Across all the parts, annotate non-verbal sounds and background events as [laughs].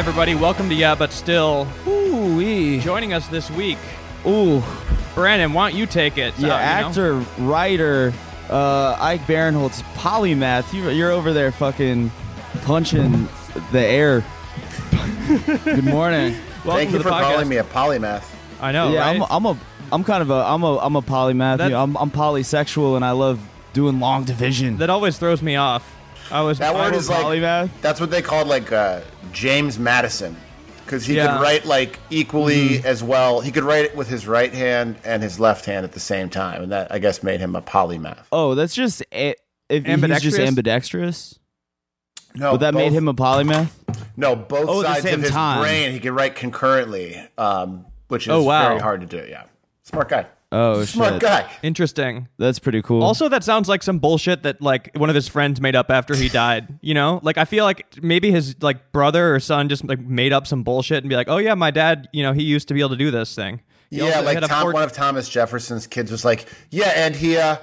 right, everybody, welcome to Yeah, but still. Ooh wee. Joining us this week, Ooh. Brandon. Why don't you take it? Yeah, Uh, you know? actor, writer, uh, Ike Barinholtz, polymath. You, you're over there fucking punching the air. [laughs] Good morning. Welcome Thank to you the for podcast. calling me a polymath. I know, yeah, right? I'm, I'm a, I'm kind of a, I'm a, I'm a polymath. That- You know, I'm, I'm polysexual and I love doing long division. that always throws me off. I was That word was- is like that's what they called like uh, James Madison because he Yeah. Could write like equally as well. He could write it with his right hand and his left hand at the same time, and that I guess made him a polymath. Oh, that's just a, if he's just Ambidextrous? ambidextrous. No, But that made him a polymath. no both Oh, at the sides same of his time. brain. He could write concurrently, um, which is Oh, wow. very hard to do. Yeah, smart guy. Oh smart shit. guy. interesting. That's pretty cool. Also, that sounds like some bullshit that like one of his friends made up after he died. [laughs] You know, like I feel like maybe his like brother or son just like made up some bullshit and be like, "Oh yeah, my dad, you know, he used to be able to do this thing." He Yeah, like Tom, four- one of Thomas Jefferson's kids was like, yeah, and he uh,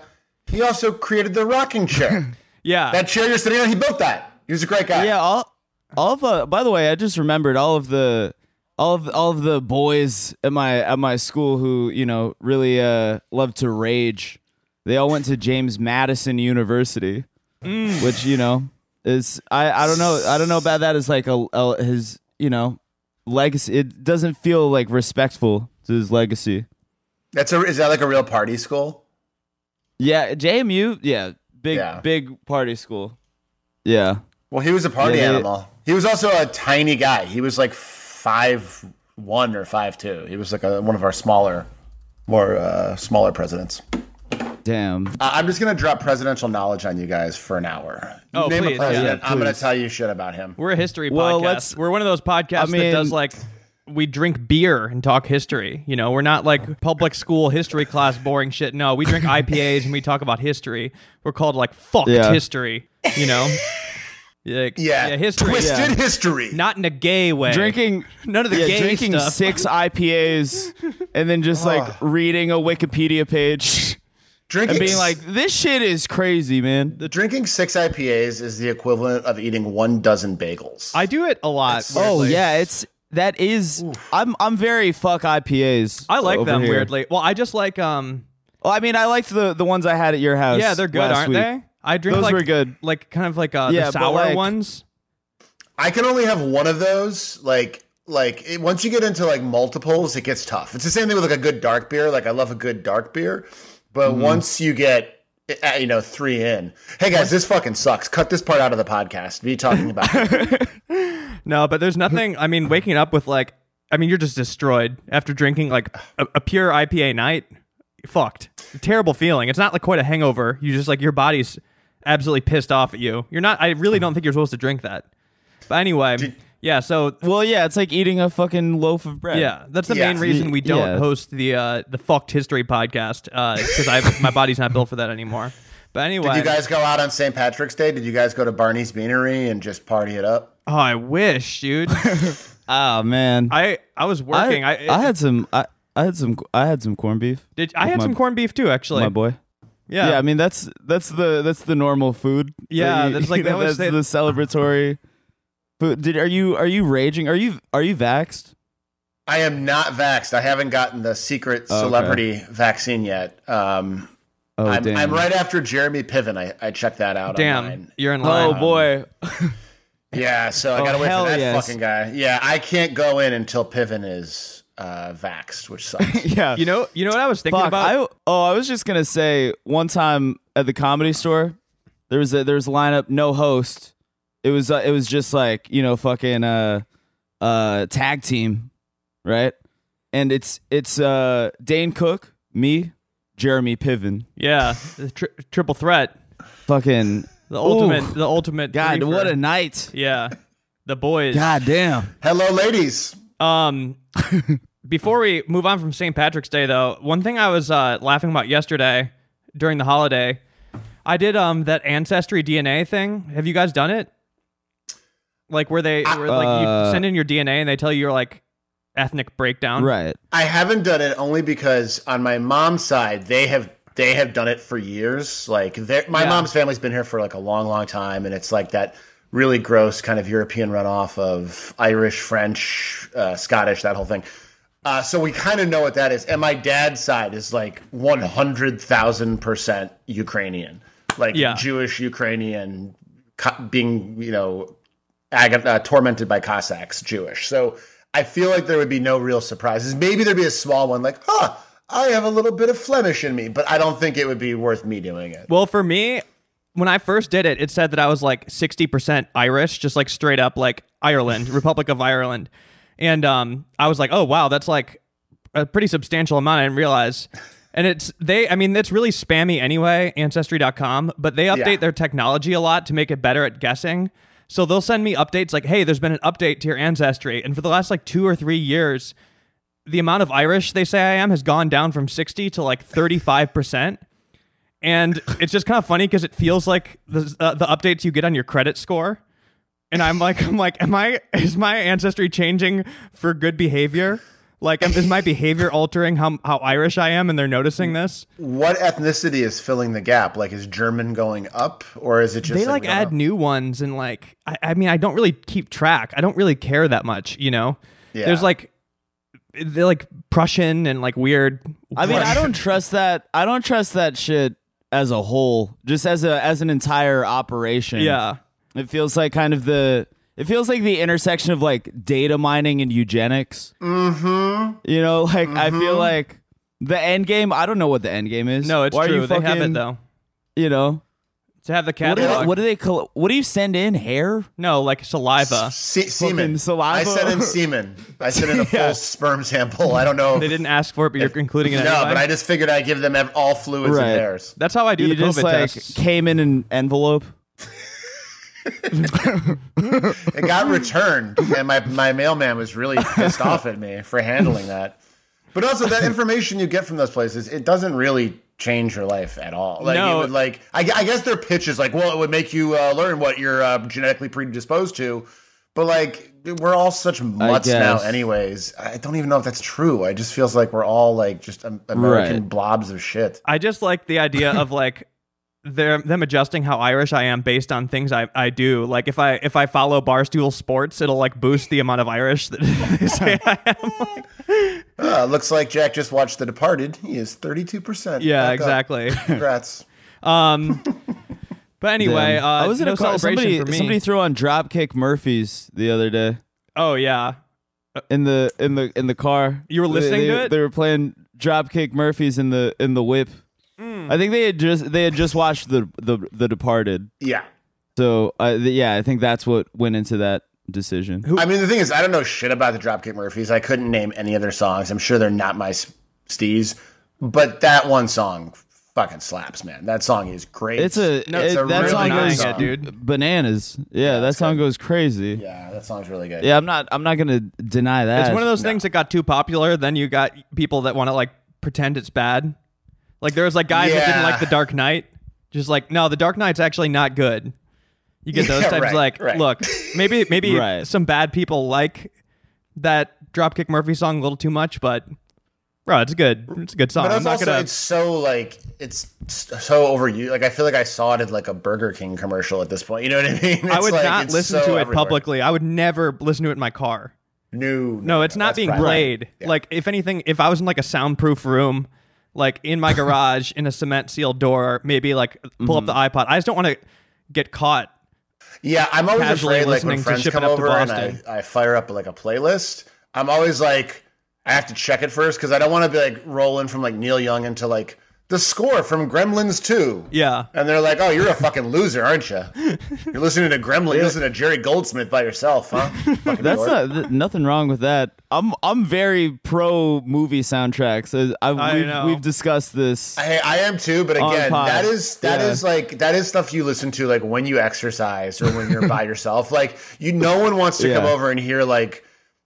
he also created the rocking chair. [laughs] yeah, that chair you're sitting on, he built that. He was a great guy. Yeah, all all of uh, by the way, I just remembered all of the all of all of the boys at my at my school who, you know, really uh loved to rage. They all went to James Madison University, which, you know, is I I don't know, I don't know about that as like a, a his, you know, legacy. It doesn't feel like respectful to his legacy. That's a is that like a real party school? Yeah, JMU, yeah, big Yeah. big party school. Yeah. Well, he was a party Yeah, they- animal. He was also a tiny guy. He was like five one or five two. He was like a, one of our smaller, more uh, smaller presidents. Damn. Uh, I'm just gonna drop presidential knowledge on you guys for an hour. Oh, Name please. a president. Yeah, I'm gonna tell you shit about him. We're a history Well, podcast. let's- We're one of those podcasts I that does like we drink beer and talk history. You know, we're not like public school history class boring shit. No, we drink [laughs] IPAs and we talk about history. We're called like fucked Yeah. history. You know, [laughs] like, Yeah, history. Twisted Yeah. history. Not in a gay way. drinking None of the yeah, gay drinking stuff. six IPAs and then just like reading a Wikipedia page [laughs] drinking and being like, "This shit is crazy, man." The drinking six IPAs is the equivalent of eating one dozen bagels. I do it a lot. Oh yeah, it's that is. I'm I'm very fuck IPAs. I like them here. weirdly. Well, I just like um. Well, I mean, I liked the the ones I had at your house. Yeah, they're good, last aren't week. they? I drink Those like were good. like kind of like uh, Yeah, the sour like- ones. I can only have one of those. Like, like it, once you get into like multiples, it gets tough. It's the same thing with like a good dark beer. Like, I love a good dark beer, but Mm-hmm. once you get, uh, you know, three in, hey guys, this fucking sucks. Cut this part out of the podcast. Be talking about. [laughs] No, but there's nothing. I mean, waking up with like, I mean, you're just destroyed after drinking like a, a pure IPA night. Fucked. Terrible feeling. It's not like quite a hangover. You just like your body's absolutely pissed off at you. You're not. I really don't think you're supposed to drink that. But anyway, yeah. So Well, yeah, it's like eating a fucking loaf of bread. yeah, that's the Yeah. main reason we don't Yeah. host the uh, the fucked history podcast because I my body's not built for that anymore. But anyway, Did you guys go out on St. Patrick's Day? Did you guys go to Barney's Beanery and just party it up? oh, I wish, dude. Oh [laughs] man, I I was working. I I, had some. I, I had some. I had some corned beef. did. I with had my- some corned beef too, actually. My boy. Yeah. Yeah, I mean that's that's the that's the normal food. that Yeah, you- that's like [laughs] you they always that's say- the celebratory food. Did are you are you raging? Are you are you vaxxed? I am not vaxxed. I haven't gotten the secret Oh, okay. celebrity vaccine yet. Um, Oh I'm, damn! I'm right after Jeremy Piven. I, I checked that out. Damn, online. you're in line. Oh boy! Yeah, so I Oh, gotta wait for that yes. fucking guy. Yeah, I can't go in until Piven is uh, vaxxed, which [laughs] sucks. yeah. You know, you know what I was thinking Fuck. about. I oh I was just gonna say one time at the comedy store there was a there was a lineup no host. It was uh, it was just like you know fucking uh uh tag team, right? And it's it's uh Dane Cook, me, Jeremy Piven, yeah, the tri- triple threat, fucking the ultimate, Ooh. the ultimate. God, threefer. what a night! yeah, the boys. God damn. Hello, ladies. Um, [laughs] before we move on from St. Patrick's Day, though, one thing I was uh, laughing about yesterday during the holiday, I did um that ancestry DNA thing. Have you guys done it? Like where they where, like you Uh, send in your DNA and they tell you your like ethnic breakdown. Right. I haven't done it only because on my mom's side they have they have done it for years. Like they're- my Yeah. mom's family's been here for like a long, long time, and it's like that really gross kind of European runoff of Irish, French, uh, Scottish, that whole thing. Uh, so we kind of know what that is. And my dad's side is like 100,000% Ukrainian, like Yeah. Jewish Ukrainian, being, you know, ag- uh, tormented by Cossacks, Jewish. So I feel like there would be no real surprises. Maybe there'd be a small one like, huh, I have a little bit of Flemish in me, but I don't think it would be worth me doing it. Well, for me, when I first did it, it said that I was like 60% Irish, just like straight up like Ireland, Republic of Ireland. And um, I was like, oh, wow, that's like a pretty substantial amount. I didn't realize. And it's, they, I mean, it's really spammy anyway, Ancestry.com, but they update Yeah. their technology a lot to make it better at guessing. So they'll send me updates like, hey, there's been an update to your ancestry. And for the last like two or three years, the amount of Irish they say I am has gone down from 60 to like 35%. And it's just kind of funny because it feels like the, uh, the updates you get on your credit score. And I'm like, [laughs] I'm like, am I, is my ancestry changing for good behavior? Like, is my behavior altering how, how Irish I am and they're noticing this? What ethnicity is filling the gap? Like, is German going up, or is it just They like we don't add know? new ones and like, I, I mean, I don't really keep track. I don't really care that much, you know? Yeah. There's like, they're like Prussian and like weird. I mean, I don't trust that. I don't trust that shit as a whole, just as a as an entire operation. Yeah. It feels like kind of the. It feels like the intersection of like data mining and eugenics. Mm-hmm. You know, like I Mm-hmm. feel like the end game. I don't know what the end game is. No, it's Why are true. You they have it though. You know, To have the what do, catalog. they, what do they? col- What do you send in? Hair? no, like saliva. Se- semen. saliva. I sent in semen. I sent in a [laughs] full Yeah. sperm sample. I don't know. If, They didn't ask for it, but you're including it no, anyway. but I just figured I'd give them all fluids Right. and hairs. That's how I do You the just COVID like tests. came in an envelope. It got returned, and my my mailman was really pissed off at me for handling that. But also, that information you get from those places, it doesn't really change your life at all. Like, No. it would like, I, I guess their pitch is like, well, it would make you uh, learn what you're uh, genetically predisposed to. But like, we're all such mutts now, anyways. I don't even know if that's true. It just feels like we're all like just um, American Right. blobs of shit. I just like the idea of like them them adjusting how Irish I am based on things I, I do. Like if I if I follow Barstool Sports, it'll like boost the amount of Irish that [laughs] they say I am. Uh, looks like Jack just watched The Departed. He is thirty-two percent. Yeah, exactly. [laughs] Congrats. Um, but anyway, Damn. uh, I was in no a car. celebration Somebody, for me. somebody threw on Dropkick Murphys the other day oh yeah, in the in the in the car. You were listening they, to it? They were playing Dropkick Murphys in the in the whip. Hmm. I think they had just they had just watched the the the Departed. Yeah. So uh, th- yeah, I think that's what went into that decision. Who- I mean, the thing is, I don't know shit about the Dropkick Murphys. I couldn't name any of their songs. I'm sure they're not my s- steez, but that one song fucking slaps, man. That song is great. It's a, No, it's it- a that really song nice goes song. dude. bananas. Yeah, that song good. goes crazy. yeah, that song's really good. Yeah, I'm not I'm not gonna deny that. it's one of those things that got too popular. Then you got people that want to like pretend it's bad. Like there was like guys that didn't like the Dark Knight, just like no, the Dark Knight's actually not good. You get those [laughs] Yeah, types right, like, right. look, maybe maybe [laughs] Right. some bad people like that Dropkick Murphy song a little too much, but bro, it's good. It's a good song. But I'm it's not also gonna. it's so like it's so overused. Like I feel like I saw it at like a Burger King commercial at this point. You know what I [laughs] mean? I would like, not listen so to it everywhere. publicly. I would never listen to it in my car. No, No, it's not being private. played. Yeah. Like if anything, if I was in like a soundproof room, like in my garage in a cement sealed door, maybe like pull up the Mm-hmm. iPod. I just don't want to get caught. Yeah, I'm always afraid like when listening to friends come over and I, I fire up like a playlist. I'm always like I have to check it first because I don't want to be like rolling from like Neil Young into like the score from Gremlins 2. Yeah. And they're like, "Oh, you're a fucking loser, aren't you? [laughs] You're listening to Gremlin, you're listening to Jerry Goldsmith by yourself, huh?" [laughs] Fucking That's dork. not th- nothing wrong with that. I'm I'm very pro movie soundtracks. I, I we've, know. we've discussed this. I, I am too, but again, that is that is Yeah. like that is stuff you listen to like when you exercise or when you're by [laughs] yourself. Like you, no one wants to come over and hear like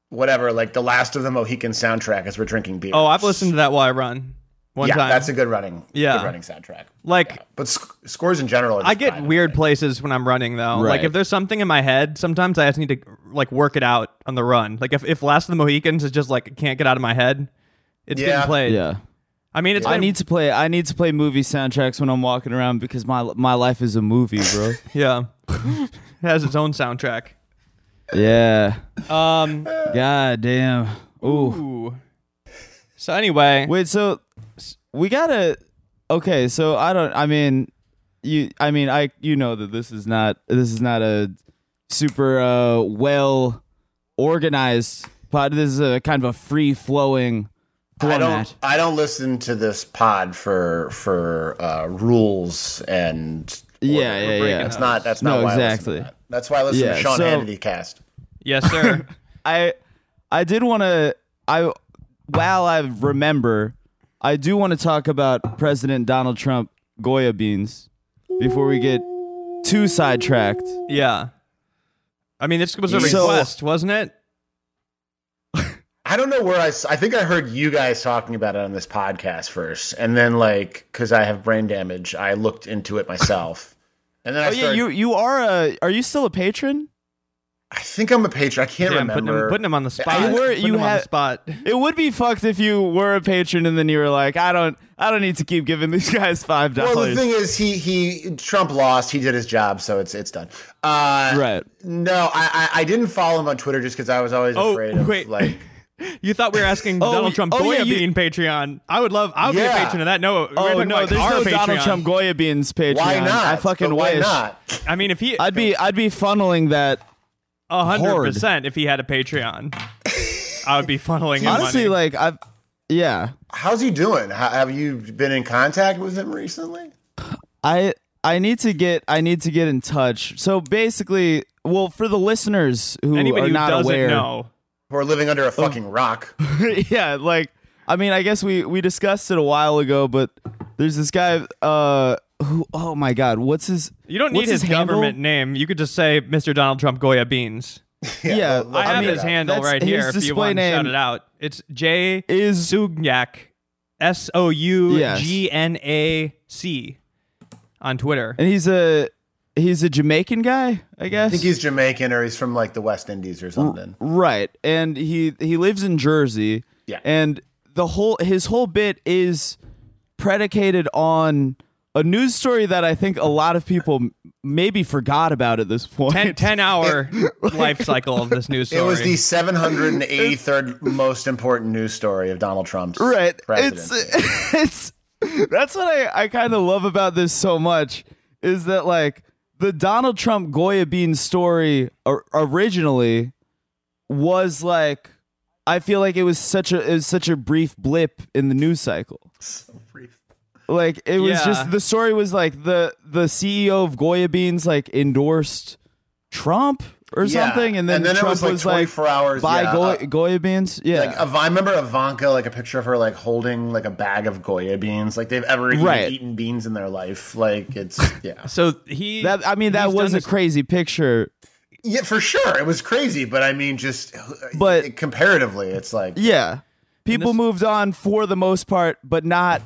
whatever, like the Last of the Mohican soundtrack as we're drinking beer. Oh, I've listened to that while I run. One yeah, time. that's a good running, Yeah. good running soundtrack. like But sc- scores in general, are I get private, weird right? places when I'm running though. Like if there's something in my head, sometimes I just need to like work it out on the run. Like if, if Last of the Mohicans is just like can't get out of my head, it's Yeah. getting played. yeah. I mean, it's I been, need to play. I need to play movie soundtracks when I'm walking around because my my life is a movie, bro. [laughs] yeah. It has its own soundtrack. Yeah. Um. God damn. Ooh. Ooh. So anyway, Wait, so we gotta. Okay, so I don't. I mean, you. I mean, I. You know that this is not. This is not a super uh, well organized pod. This is a kind of a free flowing I don't. I don't listen to this pod for for uh, rules and. Yeah, order. yeah, breaking yeah. That's not. That's No, not why I to exactly. that. That's why I listen Yeah, to Sean so- Hannity cast. yes, sir. [laughs] I I did want to I while I remember I do want to talk about President Donald Trump Goya beans before we get too sidetracked. yeah. I mean, this was a So- request, wasn't it? [laughs] I don't know where I. I think I heard you guys talking about it on this podcast first, and then like because I have brain damage, I looked into it myself, and then I Oh yeah, started. you you are a are you still a patron? I think I'm a patron. I can't Damn, putting remember. him, putting him on the spot. You were- you him on the had- spot. It would be fucked if you were a patron and then you were like, I don't I don't need to keep giving these guys five dollars. well, the thing is, he he Trump lost. He did his job, so it's it's done. Uh, Right. No, I, I I didn't follow him on Twitter just because I was always Oh, afraid of wait. like. [laughs] You thought we were asking [laughs] Oh, Donald Trump oh, Goya yeah, you- being Patreon. I would love. I would be a patron of that. No, we're Oh no, like there's our no Patreon. Donald Trump Goya beans Patreon. Why not? I fucking But why wish. not? I mean, if he I'd be I'd be funneling that a hundred hard. percent, if he had a Patreon, I would be funneling him honestly money. like I've yeah. How's he doing? How, have you been in contact with him recently? I I need to get I need to get in touch. So basically, well, for the listeners who Anybody are who not doesn't aware, know, Or living under Oh. a fucking rock? [laughs] yeah, like I mean, I guess we we discussed it a while ago, but there's this guy. Uh, who? Oh my God, what's his? you don't need what's his, government name. You could just say Mr. Donald Trump Goya Beans. [laughs] Yeah, look I it have mean, his handle that's right his here. If you display want to shout it out, it's J Is Sugnac, S O U G N A C, on Twitter. and he's a he's a Jamaican guy, I guess. I think he's Jamaican or he's from like the West Indies or something. Right. And he he lives in Jersey. Yeah. And the whole his whole bit is predicated on a news story that I think a lot of people maybe forgot about at this point. 10, 10 hour [laughs] life cycle of this news story. [laughs] It was the 783rd most important news story of Donald Trump's right. presidency. It's [laughs] it's that's what I I kind of love about this so much is that like the Donald Trump Goya Bean story or, originally was like I feel like it was such a it was such a brief blip in the news cycle. Like it was Yeah. just the story was like the the CEO of Goya Beans like endorsed Trump or Yeah. something, and then, And then it Trump was, like, was like hours, buy yeah, Goya, uh, Goya Beans. Yeah, Like I remember Ivanka, like a picture of her like holding like a bag of Goya beans. Like they've ever even Right. eaten beans in their life. Like it's [laughs] yeah, so he. that I mean that was a this- crazy picture. yeah, for sure. It was crazy, but I mean, just But- comparatively, it's like Yeah, people this- moved on for the most part, but not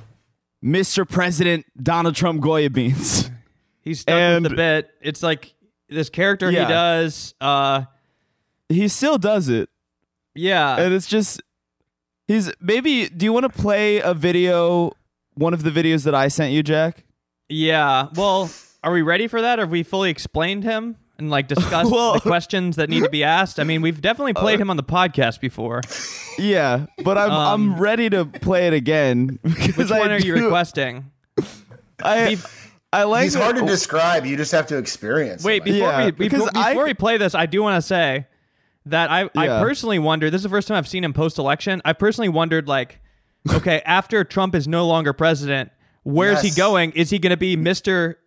Mr. President Donald Trump Goya Beans. [laughs] He's stuck And- with the bit. It's like this character Yeah. he does. Uh, he still does it. yeah. and it's just he's maybe do you want to play a video one of the videos that i sent you jack yeah. Well, are we ready for that? Have we fully explained him and like discuss [laughs] Well- the questions that need to be asked? I mean, we've definitely [laughs] played him on the podcast before. yeah but i'm Um, i'm ready to play it again [laughs] because Which I one are you requesting? I, I like he's hard to describe. You just have to experience. Wait, him, before Yeah, we because before, I- we play this, I do want to say that I I personally wonder. This is the first time I've seen him post election. I personally wondered like, okay, after Trump is no longer president, where's he going? Is he going to be Mister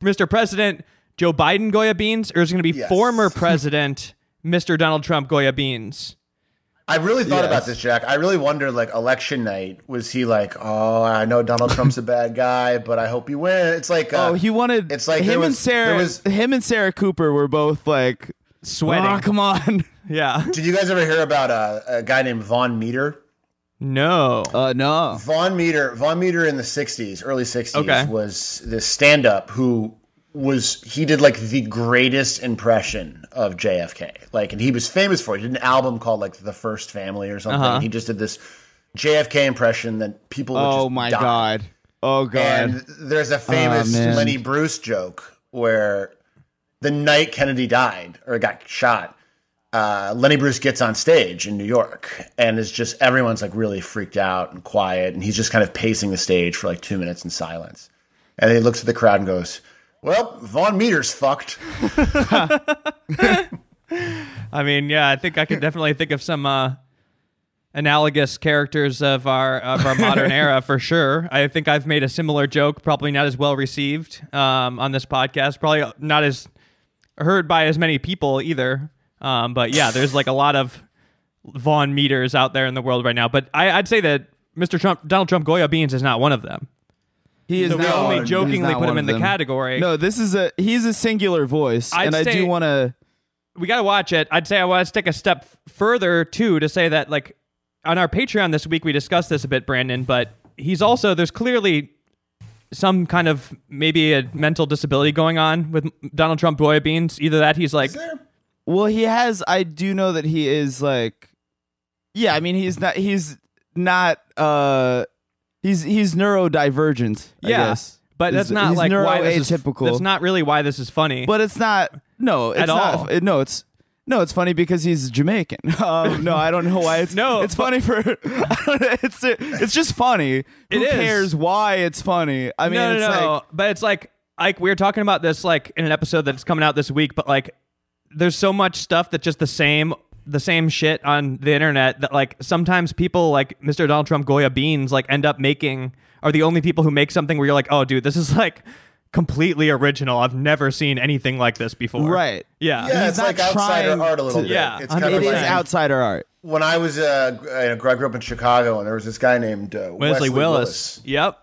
Mister President Joe Biden Goya Beans, or is it going to be Yes. former [laughs] President Mister Donald Trump Goya Beans? I really thought Yes. about this, Jack. I really wondered, like, election night, was he like, oh, I know Donald Trump's a bad guy, but I hope he wins." It's like, uh, oh he wanted it's like there him and sarah was- him and sarah cooper were both like Sweating. oh come on [laughs] Yeah. did you guys ever hear about uh, a guy named Vaughn Meader? No. uh no Vaughn Meader, Vaughn Meader in the '60s, early '60s, Okay. was this stand-up who was he did like the greatest impression of JFK. Like, and he was famous for it. He did an album called like The First Family or something. Uh-huh. He just did this JFK impression that people. Would oh my die. god oh god And there's a famous man. Lenny Bruce joke where the night Kennedy died or got shot, uh, Lenny Bruce gets on stage in New York and is just everyone's like really freaked out and quiet, and he's just kind of pacing the stage for like two minutes in silence, and he looks at the crowd and goes, "Well, Vaughn Meader's fucked." [laughs] I mean, yeah, I think I could definitely think of some uh, analogous characters of our of our modern era for sure. I think I've made a similar joke, probably not as well received um, on this podcast, probably not as heard by as many people either. Um, but yeah, there's like a lot of Vaughn Meaders out there in the world right now. But I, I'd say that Mr. Trump, Donald Trump, Goya Beans is not one of them. He is So we only one- jokingly not put him in of the them. category. No, this is a he's a singular voice, I'd and I do want to. we got to watch it. I'd say I want to take a step further too to say that like on our Patreon this week we discussed this a bit, Brandon. But he's also there's clearly some kind of maybe a mental disability going on with Donald Trump Goya Beans. Either that he's like Well, he has. I do know that he is like. Yeah, I mean he's not. He's not. uh He's he's neurodivergent. I yeah, guess. but He's- that's not he's like why this is neuroatypical. That's not really why this is funny. But it's not. No, it's At not. all. no, it's. No, it's funny because he's Jamaican. Um, [laughs] no, I don't know why it's. [laughs] No, it's funny for. I don't know, it's it's just funny. Who It is. cares why it's funny? I mean, no, it's no, no. like but it's like like we were talking about this like in an episode that's coming out this week. But like, there's so much stuff that's just the same, the same shit on the internet that like sometimes people like Mr. Donald Trump Goya Beans like end up making are the only people who make something where you're like, oh, dude, this is like completely original. I've never seen anything like this before. Right. Yeah. Yeah, He's it's not like outsider trying art a little to- bit. Yeah, it's kind of it is like outsider art. when I was uh, I grew up in Chicago, and there was this guy named uh, Wesley, Wesley, Willis. Yep.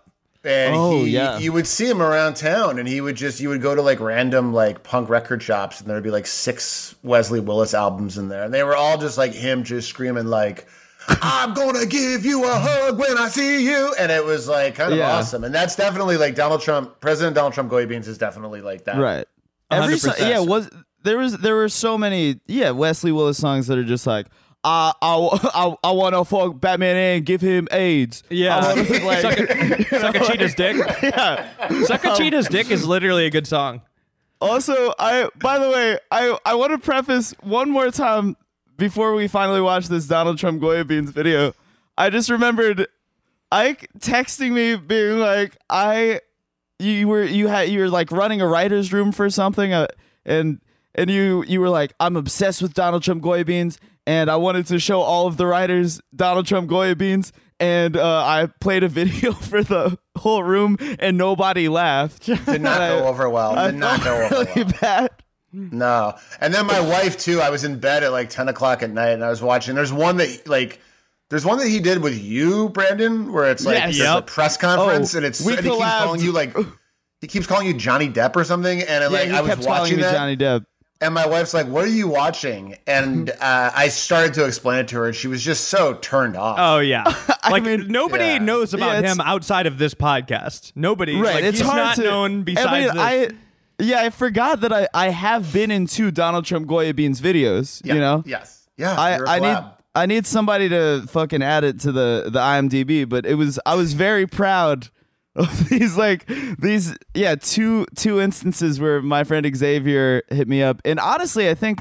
And Oh, he, yeah. you would see him around town, and he would just you would go to like random like punk record shops, and there would be like six Wesley Willis albums in there, and they were all just like him just screaming like. I'm gonna give you a hug when I see you, and it was like kind of Yeah. awesome, and that's definitely like Donald Trump, President Donald Trump, Goy Beans is definitely like that, Right. Every so, 100%. yeah was there was there were so many yeah Wesley Willis songs that are just like I I I, I want to fuck Batman and give him AIDS. Yeah. I wanna, [laughs] like, suck, a, suck a cheetah's dick. [laughs] yeah. Suck a cheetah's dick is literally a good song. Also, I by the way, I I want to preface one more time before we finally watch this Donald Trump Goya Beans video. I just remembered Ike texting me being like, "I you were you had you were like running a writer's room for something, uh, and and you you were like, I'm obsessed with Donald Trump Goya Beans, and I wanted to show all of the writers Donald Trump Goya Beans." And uh, I played a [laughs] video for the whole room, and nobody laughed. Did not go over [laughs] well. I Did not go felt over really well. bad. No. And then my wife too. I was in bed at like ten o'clock at night, and I was watching. There's one that like, there's one that he did with you, Brandon, where it's like Yes. it's a press conference, Oh, and it's we and he keeps calling you like. He keeps calling you Johnny Depp or something, and Yeah, like he I was kept calling watching that, Johnny Depp. And my wife's like, "What are you watching?" And uh, I started to explain it to her, and she was just so turned off. Oh yeah, [laughs] like mean, nobody yeah. knows about Yeah, him outside of this podcast. Nobody, Right, Like, it's he's hard not to known besides I mean. I yeah, I forgot that I I have been in two Donald Trump Goya Beans videos. Yeah. You know, Yes. Yeah. I you're a I need. I need somebody to fucking add it to the the IMDb. But it was I was very proud of [laughs] these like these yeah two two instances where my friend Xavier hit me up, and honestly, I think.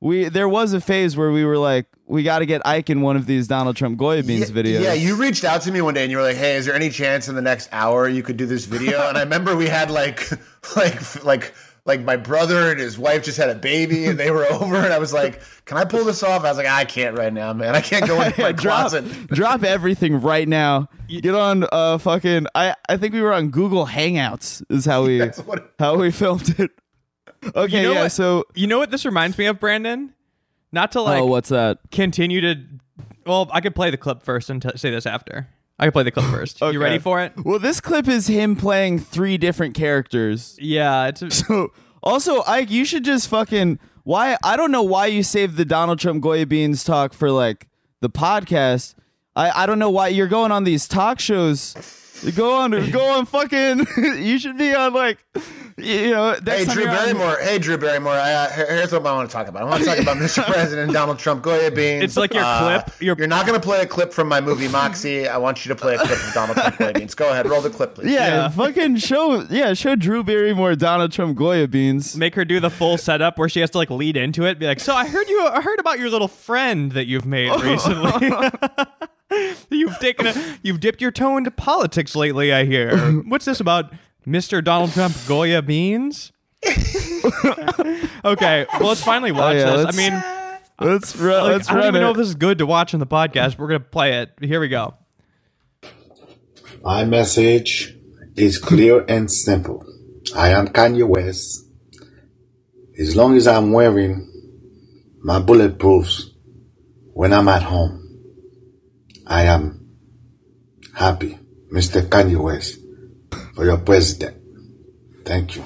We there was a phase where we were like, we got to get Ike in one of these Donald Trump Goya Beans yeah, videos. Yeah, you reached out to me one day and you were like, "Hey, is there any chance in the next hour you could do this video?" and I remember we had like, [laughs] like, like, like my brother and his wife just had a baby and they were [laughs] over, and I was like, "Can I pull this off?" I was like, "I can't right now, man. I can't go into my Yeah, [laughs] drop, closet." drop everything right now. Get on uh fucking I I think we were on Google Hangouts is how we [laughs] That's what- how we filmed it. Okay, You know yeah, what? so you know what this reminds me of, Brandon? Not to like oh, what's that? continue to. Well, I could play the clip first and t- say this after. I could play the clip [laughs] first. Okay. You ready for it? Well, this clip is him playing three different characters. Yeah, it's [laughs] So also, Ike, you should just fucking why I don't know why you saved the Donald Trump Goya Beans talk for like the podcast. I I don't know why you're going on these talk shows. Go on, go on, fucking. [laughs] You should be on like you know, next Hey, Drew you're on- Barrymore. Hey, Drew Barrymore. Uh, here's what I want to talk about. I want to talk about Mr. [laughs] President Donald Trump Goya beans. It's like your Uh, clip, your- You're not going to play a clip from my movie Moxie. I want you to play a clip of Donald Trump Goya beans. Go ahead, roll the clip, please. Yeah, Yeah. fucking show. Yeah, show Drew Barrymore Donald Trump Goya beans. Make her do the full setup where she has to like lead into it. Be like, so I heard you. I heard about your little friend that you've made [laughs] recently. [laughs] you've taken a. You've dipped your toe into politics lately. I hear. [laughs] What's this about, Mr. Donald Trump Goya beans? [laughs] okay, well, let's finally watch oh, yeah, this. I mean, Let's run. like, let's I don't run even it. know if this is good to watch on the podcast. We're gonna play it. Here we go. My message is clear and simple. I am Kanye West. As long as I'm wearing my bulletproofs when I'm at home, I am happy, Mr. Kanye West, for your president. Thank you.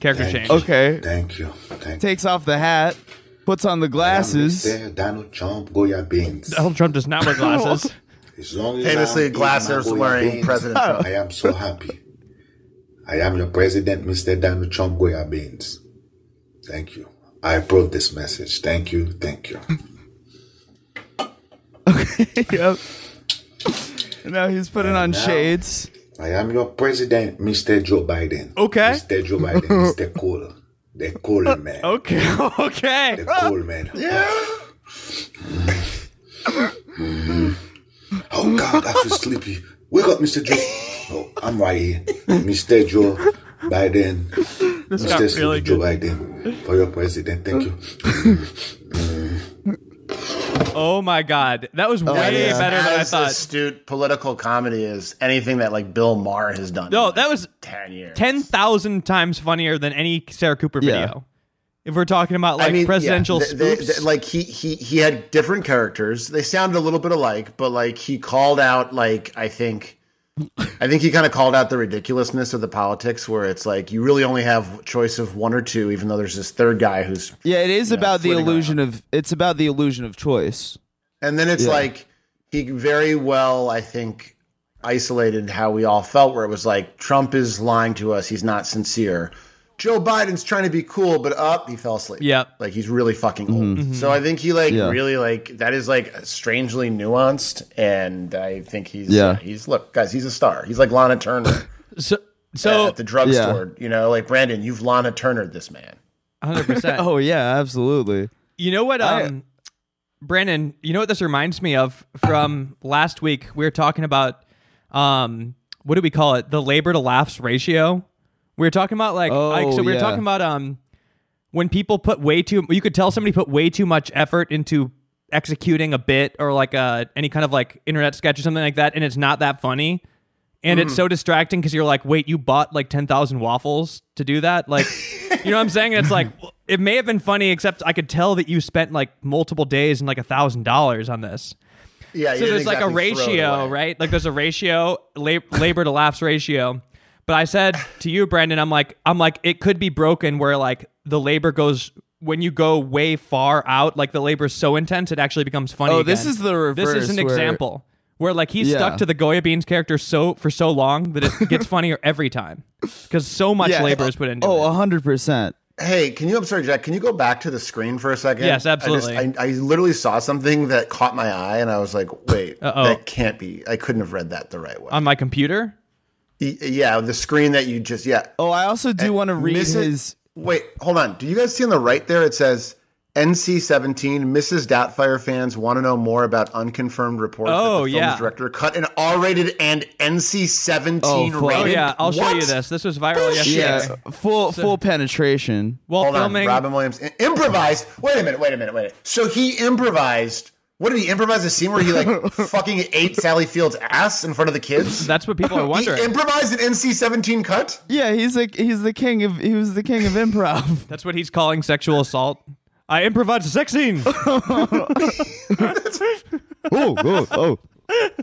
Character Thank change. you. Okay. Thank you. Thank you. Takes off the hat, puts on the glasses. Mr. Donald Trump Goya beans. Donald Trump does not wear [laughs] glasses. As long as Famously, glasses wearing beans, President Trump. I am so happy. I am your president, Mr. Donald Trump Goya Beans. Thank you. I approve this message. Thank you. Thank you. [laughs] yep. Now he's putting on now- shades. I am your president, Mr. Joe Biden. Okay. Mr. Joe Biden, Mr. Cool. The cool [laughs] man. Okay. [laughs] Okay. The cool man. Yeah. Oh God, I feel sleepy. Wake up, Mr. Joe. Oh, I'm right here. Mr. Joe Biden. This Mr. really Joe. Biden for your president. Thank you. Oh my god, that was oh, way That is better than I thought. astute political comedy is anything that like Bill Maher has done. No, in, that like, was ten years. ten thousand times funnier than any Sarah Cooper Yeah. video. If we're talking about like I mean, presidential yeah, they- they- spoofs, they- like he he he had different characters. They sounded a little bit alike, but like he called out like I think I think he kind of called out the ridiculousness of the politics where it's like you really only have choice of one or two, even though there's this third guy who's Yeah, it is you know, about the illusion of. It's about the illusion of choice. And then it's Yeah. like he very well, I think, isolated how we all felt, where it was like Trump is lying to us. He's not sincere. Joe Biden's trying to be cool, but up, he fell asleep. Yeah. Like he's really fucking old. So I think he like Yeah. really like that is like strangely nuanced. And I think he's, Yeah. he's, look, guys, he's a star. He's like Lana Turner [laughs] so so at the drugstore. You know, like Brandon, you've Lana Turner this man. hundred percent. [laughs] Oh yeah, absolutely. You know what, I- um, Brandon? You know what this reminds me of from last week? We were talking about, um, what do we call it? The labor to laughs ratio. We were talking about like, Oh, like so we were yeah. talking about um, when people put way too. You could tell somebody put way too much effort into executing a bit or like a any kind of like internet sketch or something like that, and it's not that funny. And it's so distracting because you're like, wait, you bought like 10,000 waffles to do that? Like, you know what I'm saying? And it's like, [laughs] it may have been funny, except I could tell that you spent like multiple days and like a thousand dollars on this. Yeah. So there's like a exactly throw it ratio, right? Like there's a ratio, lab- labor to laughs ratio. But I said to you, Brandon, I'm like, I'm like, it could be broken where like the labor goes when you go way far out, like the labor is so intense, it actually becomes funny. Oh, this is the reverse. This is an where- example where like he's Yeah. stuck to the Goya Beans character so for so long that it gets [laughs] funnier every time because so much Yeah. labor is put into Oh, it. hundred percent. Hey, can you? I'm sorry, Jack. Can you go back to the screen for a second? Yes, I, just- absolutely. I, I literally saw something that caught my eye, and I was like, "Wait, Uh-oh. that can't be. I couldn't have read that the right way." On my computer, Y- yeah, the screen that you just yeah. Oh, I also do want to read Miss it- his. Wait, hold on. Do you guys see on the right there? It says NC-17. Mrs. Doubtfire fans want to know more about unconfirmed reports that Oh, the film's yeah. director cut an R-rated and NC-17 Oh, fuck. rated. oh yeah, I'll show you this. This was viral Bullshit. yesterday. Yeah, full full penetration. While Hold filming, on, Robin Williams improvised. Wait a minute, wait a minute, wait a minute. So he improvised. What did he improvise? A scene where he like [laughs] fucking ate Sally Field's ass in front of the kids. that's what people are wondering. [laughs] He wondering. improvised an NC-17 cut. Yeah, he's like he's the king of he was the king of improv. [laughs] that's what he's calling sexual assault. I improvised a sex scene. oh, oh, oh.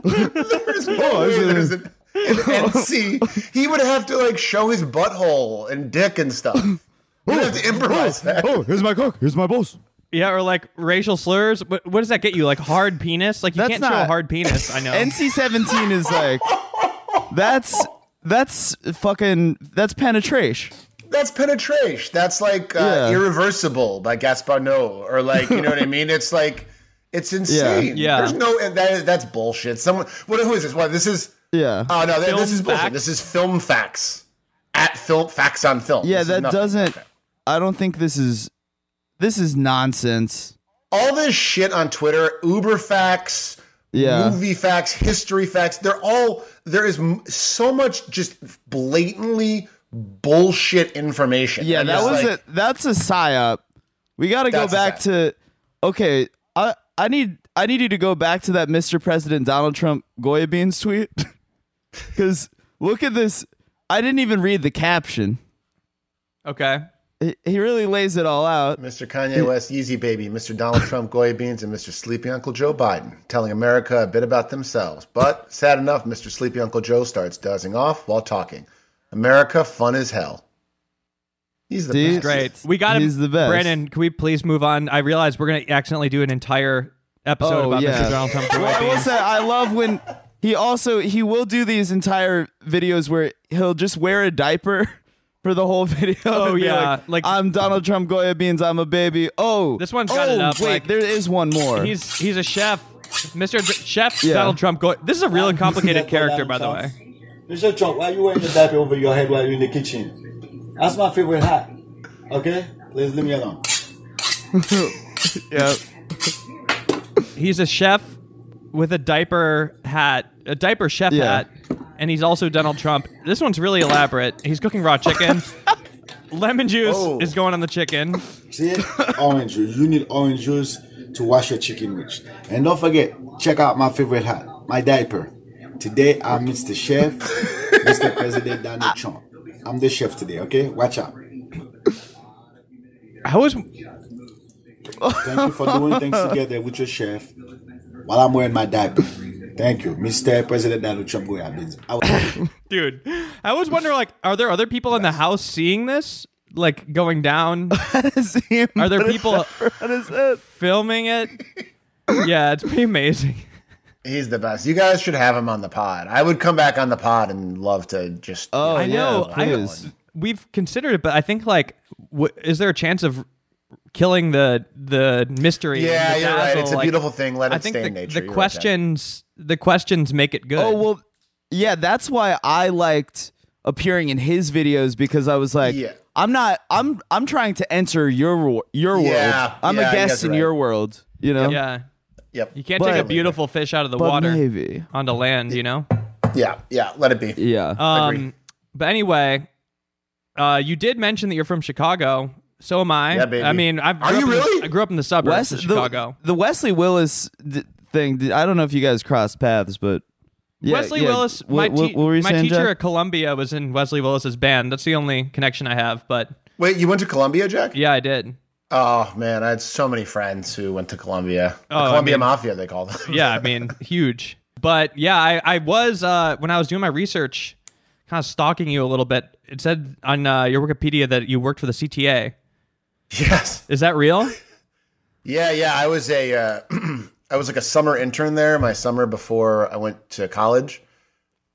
There's no way there's an, an NC. He would have to like show his butthole and dick and stuff. He'd oh, have to improvise oh, that. Oh, here's my cook. Here's my boss. Yeah, or like racial slurs. What, what does that get you? Like hard penis? Like you That's can't show a not- hard penis. I know. [laughs] NC seventeen is like that's that's fucking that's penetration. That's penetration. That's like uh, Yeah. irreversible by Gaspar Noé, or like you know what I mean. It's like it's insane. Yeah. There's no and that is, that's bullshit. Someone what who is this? What this is? Yeah. Oh no, th- Film this is bullshit. facts? This is film facts at film facts on film. yeah, This is that nothing. doesn't I don't think this is this is nonsense. all this shit on Twitter, Uber facts, Yeah. movie facts, history facts, they're all there is m- so much just blatantly bullshit information. Yeah, And that was like, a that's a psyop. We got to go back to okay. I I need I need you to go back to that Mr. President Donald Trump Goya Beans tweet [laughs] because look at this. I didn't even read the caption. Okay. He, he really lays it all out. Mr. Kanye West, Yeezy Baby, Mr. Donald Trump, Goya Beans, and Mr. Sleepy Uncle Joe Biden, telling America a bit about themselves. But sad enough, Mr. Sleepy Uncle Joe starts dozing off while talking. America, fun as hell. He's the See? best. Great. We got him. He's the best. Brandon, can we please move on? I realize we're going to accidentally do an entire episode Oh about yeah. Mr. Donald Trump. Well, I will say I love when he also he will do these entire videos where he'll just wear a diaper [laughs] for the whole [laughs] video. Oh, yeah, like, like- I'm Donald Trump Goya Beans. I'm a baby. Oh, This one's oh, got it up, Wait, like- there is one more. He's he's a chef. Mr. D- chef Yeah. Donald Trump. Go- this is a really complicated character, by the way. Mr. Trump, why are you wearing the diaper over your head while you're in the kitchen? That's my favorite hat. Okay? Please leave me alone. [laughs] yeah. He's a chef with a diaper hat, a diaper chef Yeah. hat, and he's also Donald Trump. This one's really elaborate. He's cooking raw chicken. [laughs] Lemon juice Oh. is going on the chicken. See it? orange juice. You need orange juice to wash your chicken with. And don't forget, check out my favorite hat, my diaper. Today I'm Mr. Chef, Mr. [laughs] President Donald Trump. I'm the chef today, okay? Watch out. I was Thank you for doing things [laughs] together with your chef while I'm wearing my diaper. Thank you, Mr. President Donald Trump. Go ahead, I was- [laughs] dude. I always wonder, like, are there other people in the house seeing this, like going down? [laughs] Him Are there people diaper on filming it? Yeah, it's pretty amazing. He's the best. You guys should have him on the pod. I would come back on the pod and love to just. Oh, I yeah, know. I, please. we've considered it, but I think like, w- is there a chance of killing the the mystery? Yeah, the you're right. It's a Like, beautiful thing. Let it I think stay the, in nature. the You're right, questions the questions make it good. Oh well, yeah. That's why I liked appearing in his videos because I was like, Yeah. I'm not. I'm. I'm trying to enter your your Yeah, world. I'm yeah, a guest guys in right. your world. You know. yeah, Yep. you can't But- take a beautiful fish out of the But water maybe. onto land. You know. Yeah. Yeah. Let it be. Yeah. Um, but anyway, uh, you did mention that you're from Chicago. So am I. Yeah, baby. I mean, I've Are grew you up in- I grew up in the suburbs Wes- of the, Chicago. the Wesley Willis d- thing. I don't know if you guys crossed paths, but yeah, Wesley yeah. Willis, Wh- my, wh- te- what were you my saying, teacher Jack? at Columbia was in Wesley Willis's band. That's the only connection I have. But Wait, you went to Columbia, Jack? yeah, I did. Oh man, I had so many friends who went to Columbia. The Oh, I Columbia mean- Mafia, they called them. Yeah, I [laughs] mean, huge. But yeah, I, I was uh, when I was doing my research, kind of stalking you a little bit. It said on uh, your Wikipedia that you worked for the CTA. yes. Is that real? [laughs] Yeah, yeah. I was a, uh, [clears throat] I was like a summer intern there. My summer before I went to college,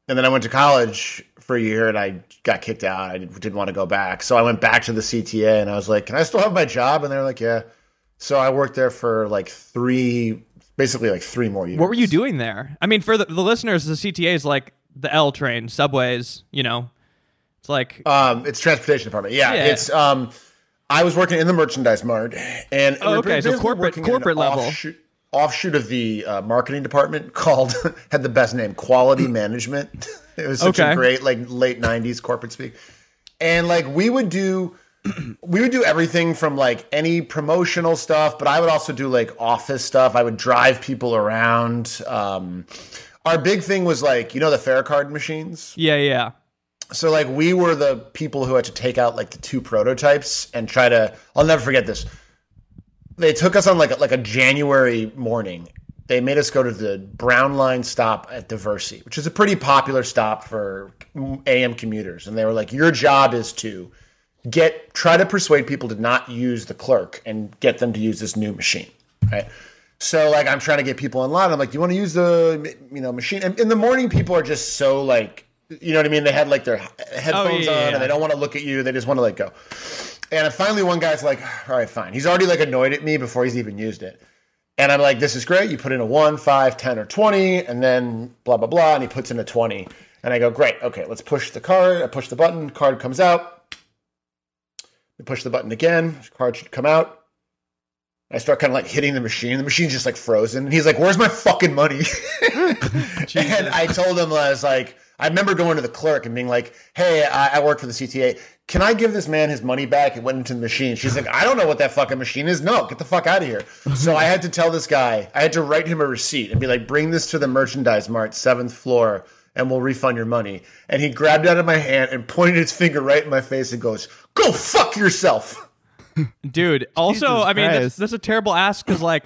and then I went to college for a year, and I got kicked out. I didn't want to go back, so I went back to the CTA, and I was like, "Can I still have my job?" And they were like, "Yeah." So I worked there for like three, basically like three more years. What were you doing there? I mean, for the, the listeners, the CTA is like the L train, subways. You know, it's like Um, it's transportation department. Yeah, Yeah. it's um, I was working in the merchandise mart, and Oh, okay, so corporate- working in an corporate level. offshoot, offshoot of the uh, marketing department called [laughs] had the best name, quality management. [laughs] it was such Okay. a great like late '90s corporate speak, and like we would do. [clears throat] We would do everything from like any promotional stuff, but I would also do like office stuff. I would drive people around. Um, our big thing was like, you know, the fare card machines. yeah, yeah. So like we were the people who had to take out like the two prototypes and try to I'll never forget this. They took us on like a, like a January morning. They made us go to the Brown Line stop at Diversey, which is a pretty popular stop for AM commuters. And they were like, "Your job is to get try to persuade people to not use the clerk and get them to use this new machine." Right? So like I'm trying to get people in line. I'm like, "Do you want to use the you know machine?" And in the morning, people are just so like you know what I mean? They had like their headphones Oh, yeah, on yeah. and they don't want to look at you. They just want to like go. And finally, one guy's like, "All right, fine." He's already like annoyed at me before he's even used it. And I'm like, "This is great. You put in a one, five, ten, or twenty, and then blah blah blah." And he puts in a twenty, and I go, "Great, okay, let's push the card." I push the button. Card comes out. We push the button again. Card should come out. I start kind of like hitting the machine. The machine's just like frozen. And he's like, Where's my fucking money? [laughs] and I told him, I was like, I remember going to the clerk and being like, Hey, I, I work for the CTA. Can I give this man his money back? It went into the machine. She's like, I don't know what that fucking machine is. No, get the fuck out of here. So I had to tell this guy, I had to write him a receipt and be like, Bring this to the merchandise mart, seventh floor, and we'll refund your money. And he grabbed it out of my hand and pointed his finger right in my face and goes, Go fuck yourself. Dude, [laughs] also, Jesus I mean, that's, Christ. that's a terrible ask because, like,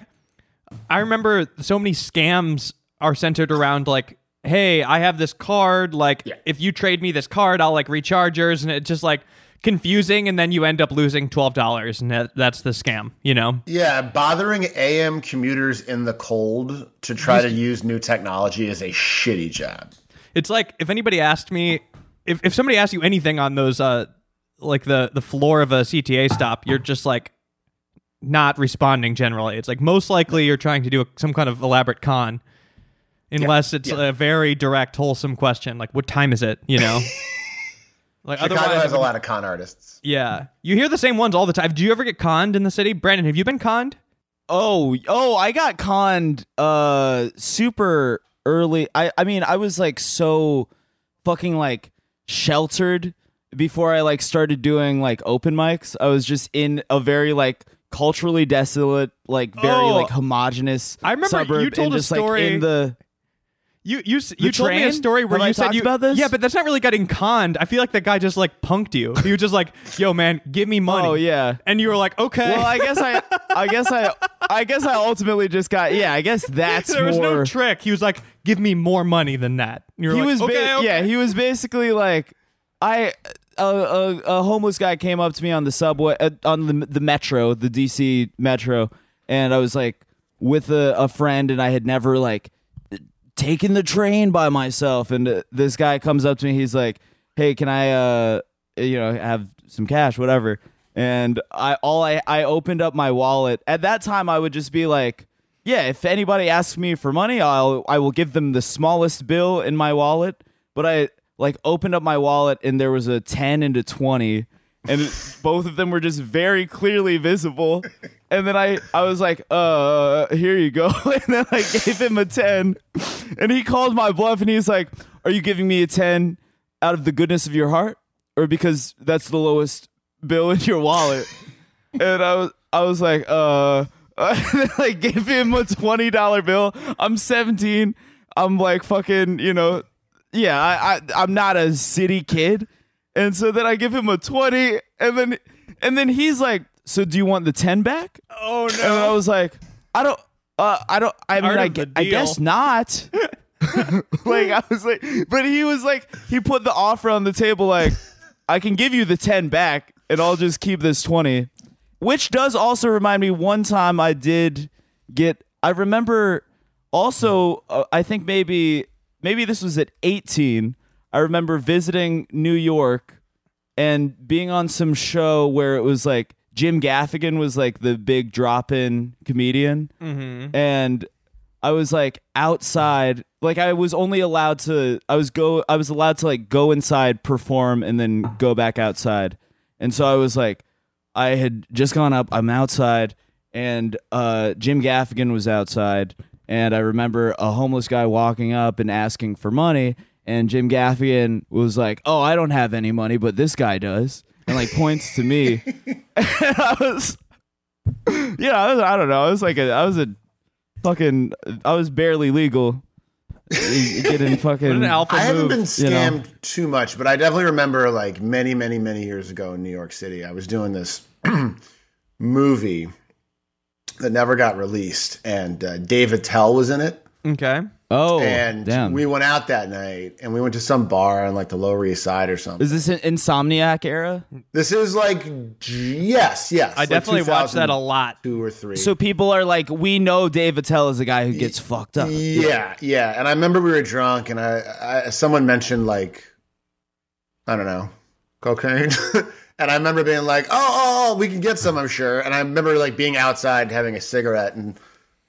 I remember so many scams are centered around, like, hey, I have this card. Like, Yeah. if you trade me this card, I'll, like, recharge yours. And it's just, like, confusing. And then you end up losing $12. And that, that's the scam, you know? Yeah, bothering AM commuters in the cold to try to use new technology is a shitty job. It's like if anybody asked me, if, if somebody asked you anything on those, uh, like the, the floor of a CTA stop, you're just like not responding generally. It's like most likely you're trying to do a, some kind of elaborate con, unless it's a very direct, wholesome question like, what time is it? You know? [laughs] like Chicago otherwise, has a lot of con artists. yeah. You hear the same ones all the time. Do you ever get conned in the city? Brandon, have you been conned? Oh, oh, I got conned uh super early. I I mean, I was like so fucking like sheltered before I like started doing like open mics. I was just in a very like culturally desolate, like very Oh. like homogenous I remember suburb you told and a just story- like in the You you you told me a story where you said you about this? Yeah, but that's not really getting conned. I feel like that guy just like punked you. He was just like, [laughs] "Yo, man, give me money." Oh yeah. and you were like, "Okay." Well, I guess I I guess I I guess I ultimately just got yeah, I guess [laughs] that's there was more no trick. He was like, "Give me more money than that." You he like, was ba- okay, okay. yeah he was basically like i a, a, a homeless guy came up to me on the subway uh, on the the metro the dc metro and i was like with a, a friend and i had never like taken the train by myself. And uh, this guy comes up to me. He's like hey can i uh you know have some cash whatever? And i all i i opened up my wallet. At that time i would just be like yeah, if anybody asks me for money, I'll I will give them the smallest bill in my wallet. But I like opened up my wallet and there was a ten and a twenty, and both of them were just very clearly visible. And then I I was like, uh, here you go. [laughs] And then I gave him a ten, and he called my bluff and he's like, are you giving me a ten out of the goodness of your heart, or because that's the lowest bill in your wallet? and I was I was like, uh, [laughs] like give him a twenty dollar bill. I'm 17. I'm like fucking, you know, yeah. I, I I'm not a city kid, and so then I give him a twenty, and then and then he's like, so do you want the ten back? Oh no. And I was like, I don't. Uh, I don't. I mean, I, gu- I guess not. [laughs] like I was like, but he was like, he put the offer on the table. Like, I can give you the ten back, and I'll just keep this twenty. Which does also remind me, one time I did get. I remember also. Uh, I think maybe maybe this was at eighteen. I remember visiting New York and being on some show where it was like Jim Gaffigan was like the big drop in comedian. And I was like outside, like I was only allowed to, I was go, I was allowed to like go inside, perform, and then go back outside. And so I was like, I had just gone up, I'm outside, and uh, Jim Gaffigan was outside. And I remember a homeless guy walking up and asking for money. And Jim Gaffigan was like, Oh, I don't have any money, but this guy does. And like points to me. and [laughs] [laughs] I was, yeah, I, was, I don't know. I was like, a, I was a fucking, I was barely legal. Getting [laughs] fucking. What an alpha I haven't move. been you know. scammed too much, but I definitely remember like many, many, many years ago in New York City, I was doing this [clears throat] movie that never got released, and uh, Dave Attell was in it. Okay. Oh, and damn. we went out that night and we went to some bar on like the Lower East Side or something. Is this an Insomniac era? This is like yes, yes. I like definitely watched that a lot. Two or three. So people are like, we know Dave Attell is a guy who gets fucked up. Yeah, yeah. And I remember we were drunk, and I, I someone mentioned like, I don't know, cocaine. [laughs] and I remember being like, oh, oh, oh, we can get some, I'm sure. And I remember like being outside having a cigarette, and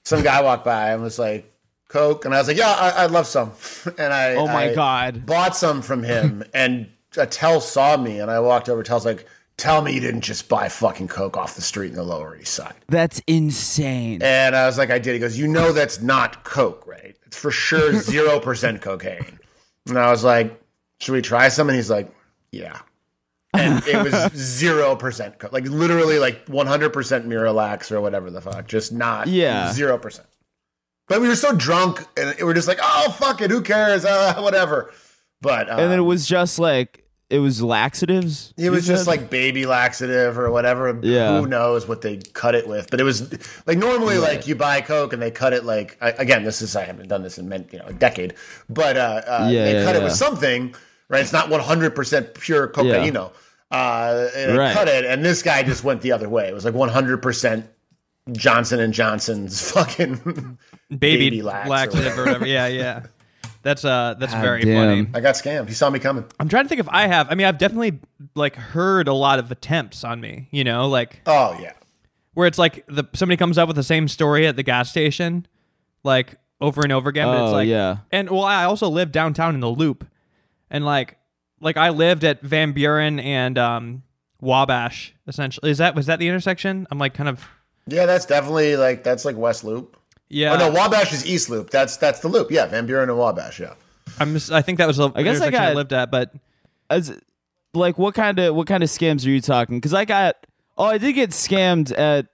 some guy walked by and was like, coke, and I was like, yeah, I, I'd love some. [laughs] And I, Oh my I God. bought some from him, [laughs] and uh, Tell saw me, and I walked over. Tell's like, tell me you didn't just buy fucking coke off the street in the Lower East Side. That's insane. And I was like, I did. He goes, You know, that's not Coke, right? It's for sure [laughs] 0% cocaine. And I was like, Should we try some? And he's like, Yeah. And it was 0% coke. Like literally like 100% Miralax or whatever the fuck. Just not Yeah. 0%. But we were so drunk and we were just like, Oh, fuck it. Who cares? Uh, [laughs] whatever. But uh, and then it was just like it was laxatives. it was just said? like baby laxative or whatever. Yeah. Who knows what they cut it with? But it was like normally, like you buy Coke and they cut it like I, again. This is I haven't done this in you know a decade, but uh, uh, Yeah, they yeah, cut it with something. Right? It's not one hundred percent pure cocaine. Uh, and Right. cut it, and this guy just went the other way. It was like one hundred percent Johnson and Johnson's [laughs] fucking Baby, Baby lax or laxative or whatever. Yeah, yeah. That's uh that's God very damn. funny. I got scammed. He saw me coming. I'm trying to think if I have. I mean, I've definitely like heard a lot of attempts on me, you know, like Oh yeah. where it's like the somebody comes up with the same story at the gas station like over and over again, but it's Oh, like yeah. And well, I also live downtown in the loop. And like like I lived at Van Buren and um Wabash essentially. Is that was that the intersection? I'm like kind of Yeah, that's definitely like that's like West Loop. yeah. Oh no, Wabash is East Loop. That's that's the loop. Yeah, Van Buren and Wabash. Yeah. I'm just, I think that was the I guess I intersection I got- lived at, but As like what kind of what kind of scams are you talking? Because I got oh I did get scammed at.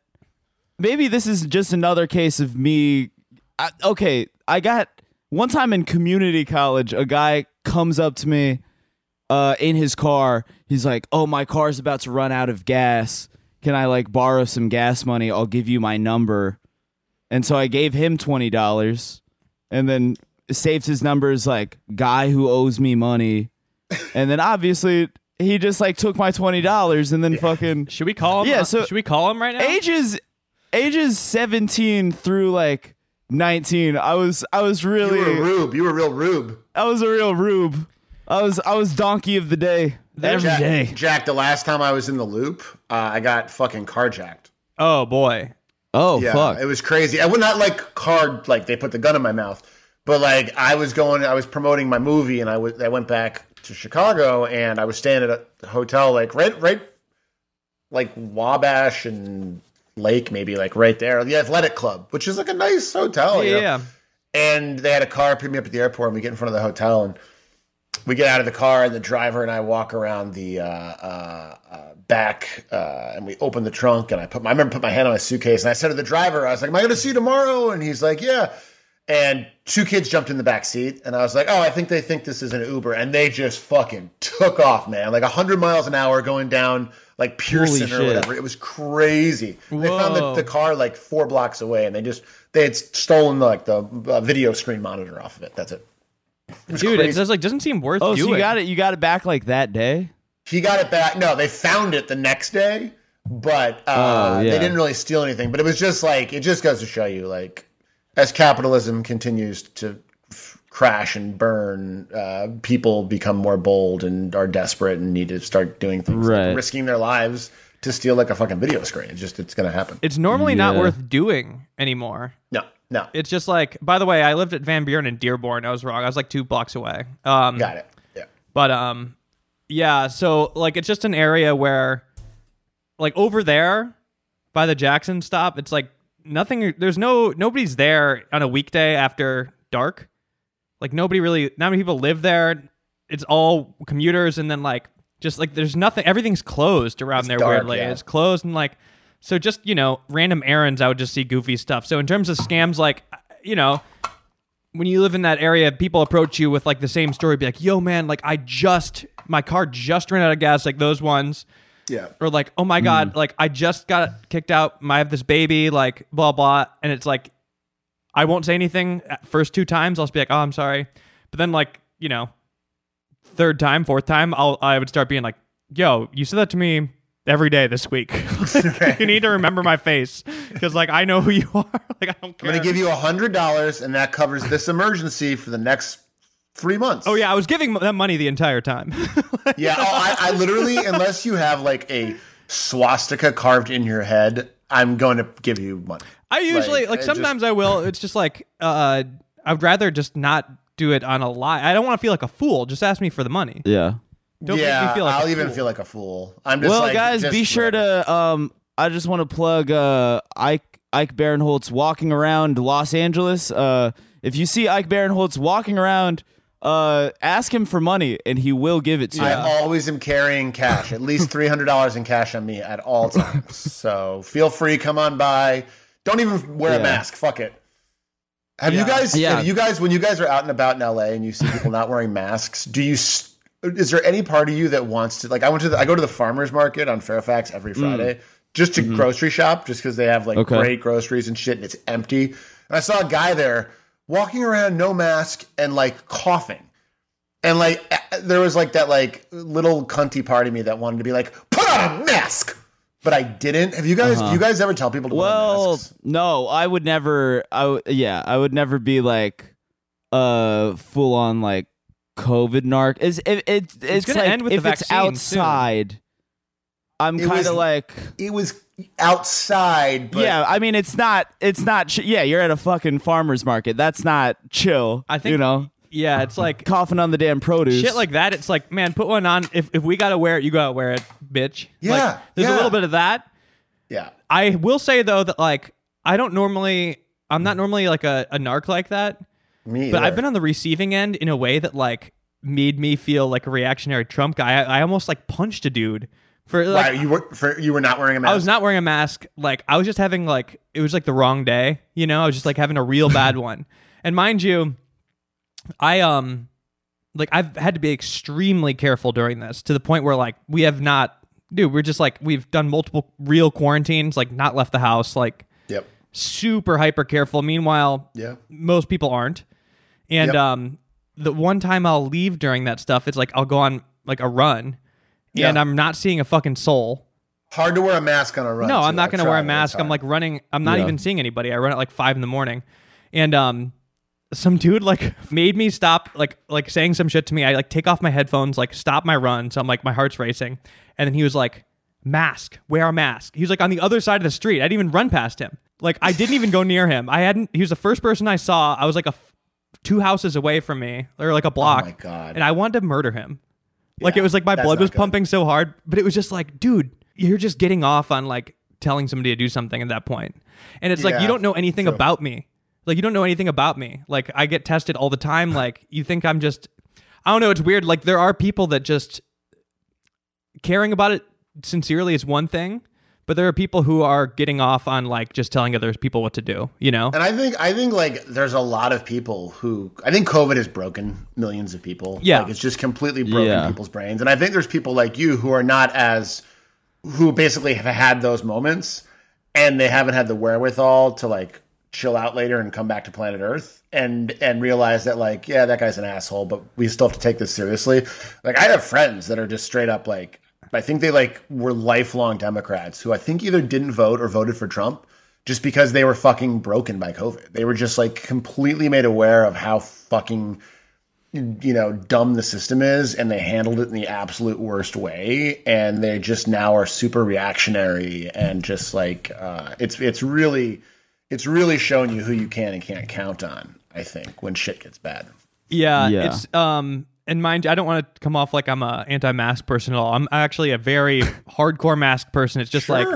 Maybe this is just another case of me. I, okay, I got one time in community college. A guy comes up to me uh, in his car. He's like, "Oh, my car's about to run out of gas. Can I like borrow some gas money? I'll give you my number." And so I gave him twenty dollars, and then saved his number as like guy who owes me money. And then obviously he just like took my twenty dollars and then fucking [laughs] should we call him? Yeah, so- should we call him right now? ages ages seventeen through like nineteen. I was I was You really were a rube. You were a real rube. I was a real rube. I was I was donkey of the day every Jack, day. Jack, the last time I was in the loop, uh, I got fucking carjacked. Oh boy. Oh Yeah, fuck! it was crazy. I would not like card like they put the gun in my mouth, but like I was going, I was promoting my movie, and I was I went back to Chicago, and I was staying at a hotel like right right like Wabash and Lake, maybe like right there, the Athletic Club, which is like a nice hotel. you know? yeah. and they had a car pick me up at the airport and we get in front of the hotel and we get out of the car and the driver and I walk around the uh, uh, uh, back uh, and we open the trunk and I put my, I remember put my hand on my suitcase and I said to the driver I was like am I going to see you tomorrow? And he's like yeah. And two kids jumped in the back seat and I was like oh I think they think this is an Uber. And they just fucking took off man like 100 miles an hour going down like Pearson or whatever. it was crazy. They found the, the car like four blocks away and they just they had stolen like the uh, video screen monitor off of it. That's it Dude, it just like doesn't seem worth oh, doing. so you got it? You got it back like that day? he got it back no they found it the next day but uh, Oh, yeah. they didn't really steal anything but it was just like it just goes to show you like as capitalism continues to f- crash and burn uh, people become more bold and are desperate and need to start doing things Right. like risking their lives to steal like a fucking video screen it's just it's gonna happen It's normally not worth doing anymore. no no It's just like, by the way, I lived at Van Buren in Dearborn. I was wrong. I was like two blocks away. Um, got it yeah But um, yeah. So like, it's just an area where, like, over there by the Jackson stop, it's like nothing. There's no nobody's there on a weekday after dark. Like nobody really. Not many people live there. It's all commuters, and then like just like there's nothing. Everything's closed around there. dark, weirdly, yeah. it's closed and like. So just you know, random errands, I would just see goofy stuff. So in terms of scams, like you know, when you live in that area, people approach you with like the same story, be like, "Yo, man, like I just my car just ran out of gas," like those ones, yeah or like, "Oh my god, mm. like I just got kicked out. I have this baby, like blah blah," and it's like, I won't say anything uh, first two times. I'll just be like, "Oh, I'm sorry," but then like you know, third time, fourth time, I'll I would start being like, "Yo, you said that to me." Every day this week, [laughs] Like, you need to remember my face because, like, I know who you [laughs] are. like, I don't care. I'm going to give you a hundred dollars, and that covers this emergency for the next three months. Oh yeah, I was giving that money the entire time. [laughs] yeah. Oh, I, I literally, unless you have like a swastika carved in your head, I'm going to give you money. I usually Like, like, it sometimes I will. It's just like uh, I'd rather just not do it on a lie. I don't want to feel like a fool. Just ask me for the money. Yeah. Don't yeah, make me feel like I'll a even fool. feel like a fool. I'm just Well, like, guys, just be sure whatever. to. Um, I just want to plug uh, Ike Ike Barinholtz walking around Los Angeles. Uh, if you see Ike Barinholtz walking around, uh, ask him for money, and he will give it to you. I [laughs] always am carrying cash, at least three hundred dollars in cash on me at all [laughs] times. so feel free, come on by. Don't even wear a mask. Fuck it. Have you guys? Yeah. Have you guys? When you guys are out and about in LA and you see people not wearing masks, do you? s- Is there any part of you that wants to? Like, I went to. The, I go to the farmers market on Fairfax every mm. Friday just to mm-hmm. grocery shop, just because they have like Okay. great groceries and shit, and it's empty. And I saw a guy there walking around, no mask, and like coughing. And like there was like that like little cunty part of me that wanted to be like, put on a mask. But I didn't. Have you guys uh-huh. you guys ever tell people to Well, no, I would never. I w- yeah, I would never be like uh full on like COVID narc. It's it, it, it's gonna like end with if the it's vaccine soon. outside. I'm It kind was- of like It was outside, but yeah. I mean, it's not. It's not. Ch- yeah, you're at a fucking farmer's market. That's not chill. I think you know Yeah, it's like coughing on the damn produce. shit like that. It's like man, put one on. If if we gotta wear it, you gotta wear it, bitch. Yeah, Like, there's a yeah. little bit of that. yeah. I will say though that like I don't normally. I'm not normally like a, a narc like that. Me But either. I've been on the receiving end in a way that like made me feel like a reactionary Trump guy. I, I almost like punched a dude for like Why you were for, you were not wearing a mask? I was not wearing a mask. Like I was just having like it was like the wrong day. You know, I was just like having a real [laughs] bad one. And mind you, I um like I've had to be extremely careful during this to the point where like we have not dude, we're just like we've done multiple real quarantines, like not left the house, like Yep. super hyper careful. Meanwhile, Yeah. most people aren't. And Yep. um the one time I'll leave during that stuff, it's like I'll go on like a run Yeah. and I'm not seeing a fucking soul. Hard to wear a mask on a run. No, too. I'm not going to wear a tried it. It's mask. I'm like running. I'm not Yeah. even seeing anybody. I run at like five in the morning, and um, some dude like [laughs] made me stop, like like saying some shit to me. I like take off my headphones, like stop my run. So I'm like my heart's racing, and then he was like, "Mask, wear a mask." He was like on the other side of the street. I didn't even run past him. Like I didn't even go near him. I hadn't. He was the first person I saw. I was like a two houses away from me, or like a oh block. Oh my God. And I wanted to murder him. Like it was like my blood was good. pumping so hard, but it was just like, dude, you're just getting off on like telling somebody to do something at that point. And it's like you don't know anything true. about me. Like you don't know anything about me. Like I get tested all the time. [laughs] Like you think I'm just I don't know, it's weird. Like there are people that just caring about it sincerely is one thing, but there are people who are getting off on like just telling other people what to do, you know? And I think I think like there's a lot of people who I think COVID has broken millions of people. Yeah. like, it's just completely broken Yeah. people's brains. And I think there's people like you who are not as who basically have had those moments and they haven't had the wherewithal to like chill out later and come back to planet Earth and and realize that like yeah that guy's an asshole but we still have to take this seriously. Like I have friends that are just straight up like I think they like were lifelong Democrats who I think either didn't vote or voted for Trump just because they were fucking broken by COVID. They were just like completely made aware of how fucking you know dumb the system is and they handled it in the absolute worst way and they just now are super reactionary and just like uh, it's it's really it's really showing you who you can and can't count on i think when shit gets bad Yeah, Yeah. it's um and mind you, I don't want to come off like I'm a anti-mask person at all. I'm actually a very [laughs] hardcore mask person. It's just like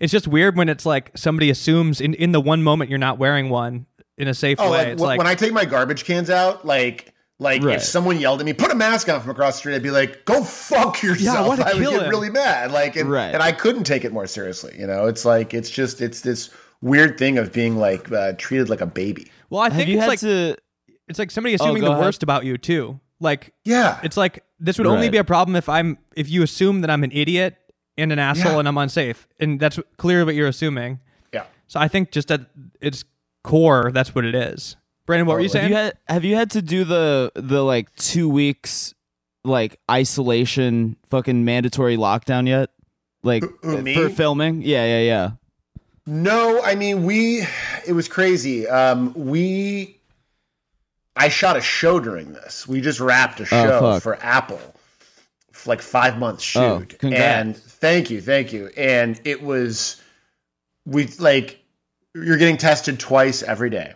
it's just weird when it's like somebody assumes in, in the one moment you're not wearing one in a safe oh way. like, it's wh- like when i take my garbage cans out like like Right. if someone yelled at me put a mask on from across the street i'd be like go fuck yourself wanna [laughs] i would get him. really mad like and, Right. and i couldn't take it more seriously you know it's like it's just it's this weird thing of being like uh, treated like a baby well, I Have think you it's had like to? it's like somebody assuming go the ahead. worst about you too. Like yeah it's like this would only be a problem if I'm if you assume that I'm an idiot and an asshole Yeah. and I'm unsafe, and that's clearly what you're assuming. yeah So I think just at it's core, that's what it is. Brandon, what were you Have saying? you had have you had to do the the like two weeks like isolation fucking mandatory lockdown yet? Like who, me? for filming? Yeah, yeah, yeah. No, I mean we. It was crazy. Um, we. I shot a show during this. We just wrapped a show fuck. for Apple, for like five months shoot. Oh. And thank you, thank you. And it was, we like, you're getting tested twice every day,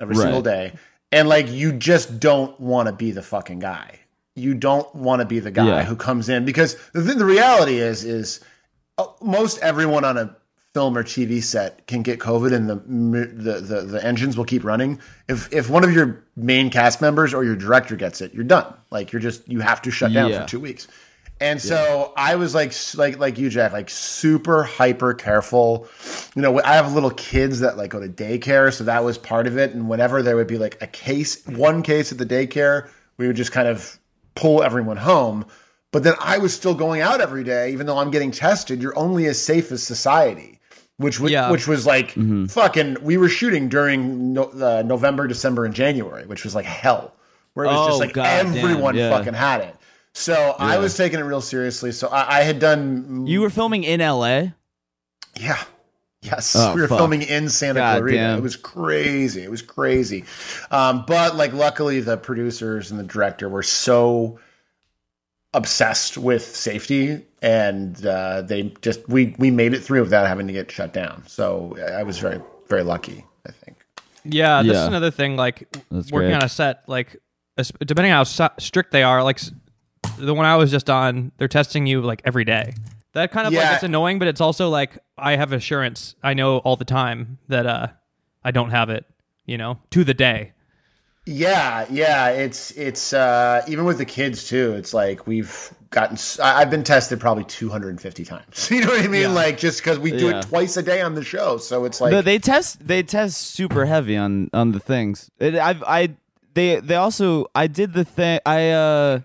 every Right. single day, and like you just don't want to be the fucking guy. You don't want to be the guy Yeah. who comes in because the the reality is is uh, most everyone on a film or TV set can get COVID, and the, the the the engines will keep running. If if one of your main cast members or your director gets it, you're done. Like you're just you have to shut down Yeah. for two weeks. And so I was like like like you, Jack, like super hyper careful. You know, I have little kids that like go to daycare, so that was part of it. And whenever there would be like a case, one case at the daycare, we would just kind of pull everyone home. But then I was still going out every day, even though I'm getting tested. You're only as safe as society, which was, Yeah. which was like fucking. We were shooting during no, uh, November, December, and January, which was like hell, where it was Oh, just like goddamn, everyone yeah. fucking had it. So I was taking it real seriously. So I, I had done, You were filming in LA? yeah. Yes, Oh, we were fuck. filming in Santa God Clarita. damn. It was crazy. It was crazy. Um, but like, luckily, the producers and the director were so obsessed with safety, and uh, they just we we made it through without having to get shut down. So I was very very lucky. I think. Yeah, this is Yeah. another thing. Like That's working great. on a set, like depending on how strict they are, like the one I was just on, they're testing you like every day. That kind of like it's annoying, but it's also like I have assurance. I know all the time that uh I don't have it. You know, to the day. Yeah, yeah, it's it's uh, even with the kids too. It's like we've gotten. I've been tested probably 250 times. [laughs] You know what I mean? Like just because we do Yeah. it twice a day on the show, so it's like No, they test they test super heavy on on the things. It, I've I they they also I did the thing I uh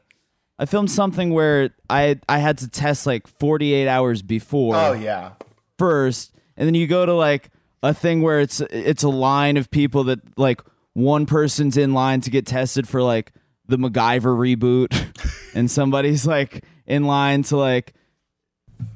I filmed something where I I had to test like 48 hours before oh yeah, first and then you go to like a thing where it's it's a line of people that like one person's in line to get tested for like the MacGyver reboot [laughs] and somebody's like in line to like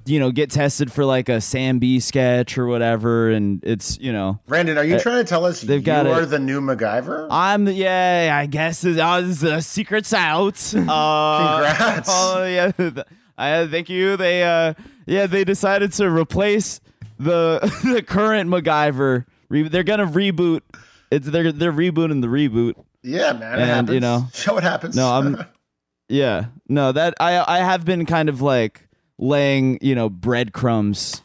you know get tested for like a Sam Bee sketch or whatever and it's you know Brandon, are you trying to tell us they've you got are it. the new MacGyver? I'm the yeah, I guess it's, uh, the secret's out. Uh, [laughs] Congrats. [laughs] Oh yeah, I thank you. They uh yeah they decided to replace the the current MacGyver. Re- they're gonna reboot. It's they're they're rebooting the reboot. yeah, man. And, you know- [laughs] show what happens. No, I'm yeah no that I I have been kind of like laying you know breadcrumbs,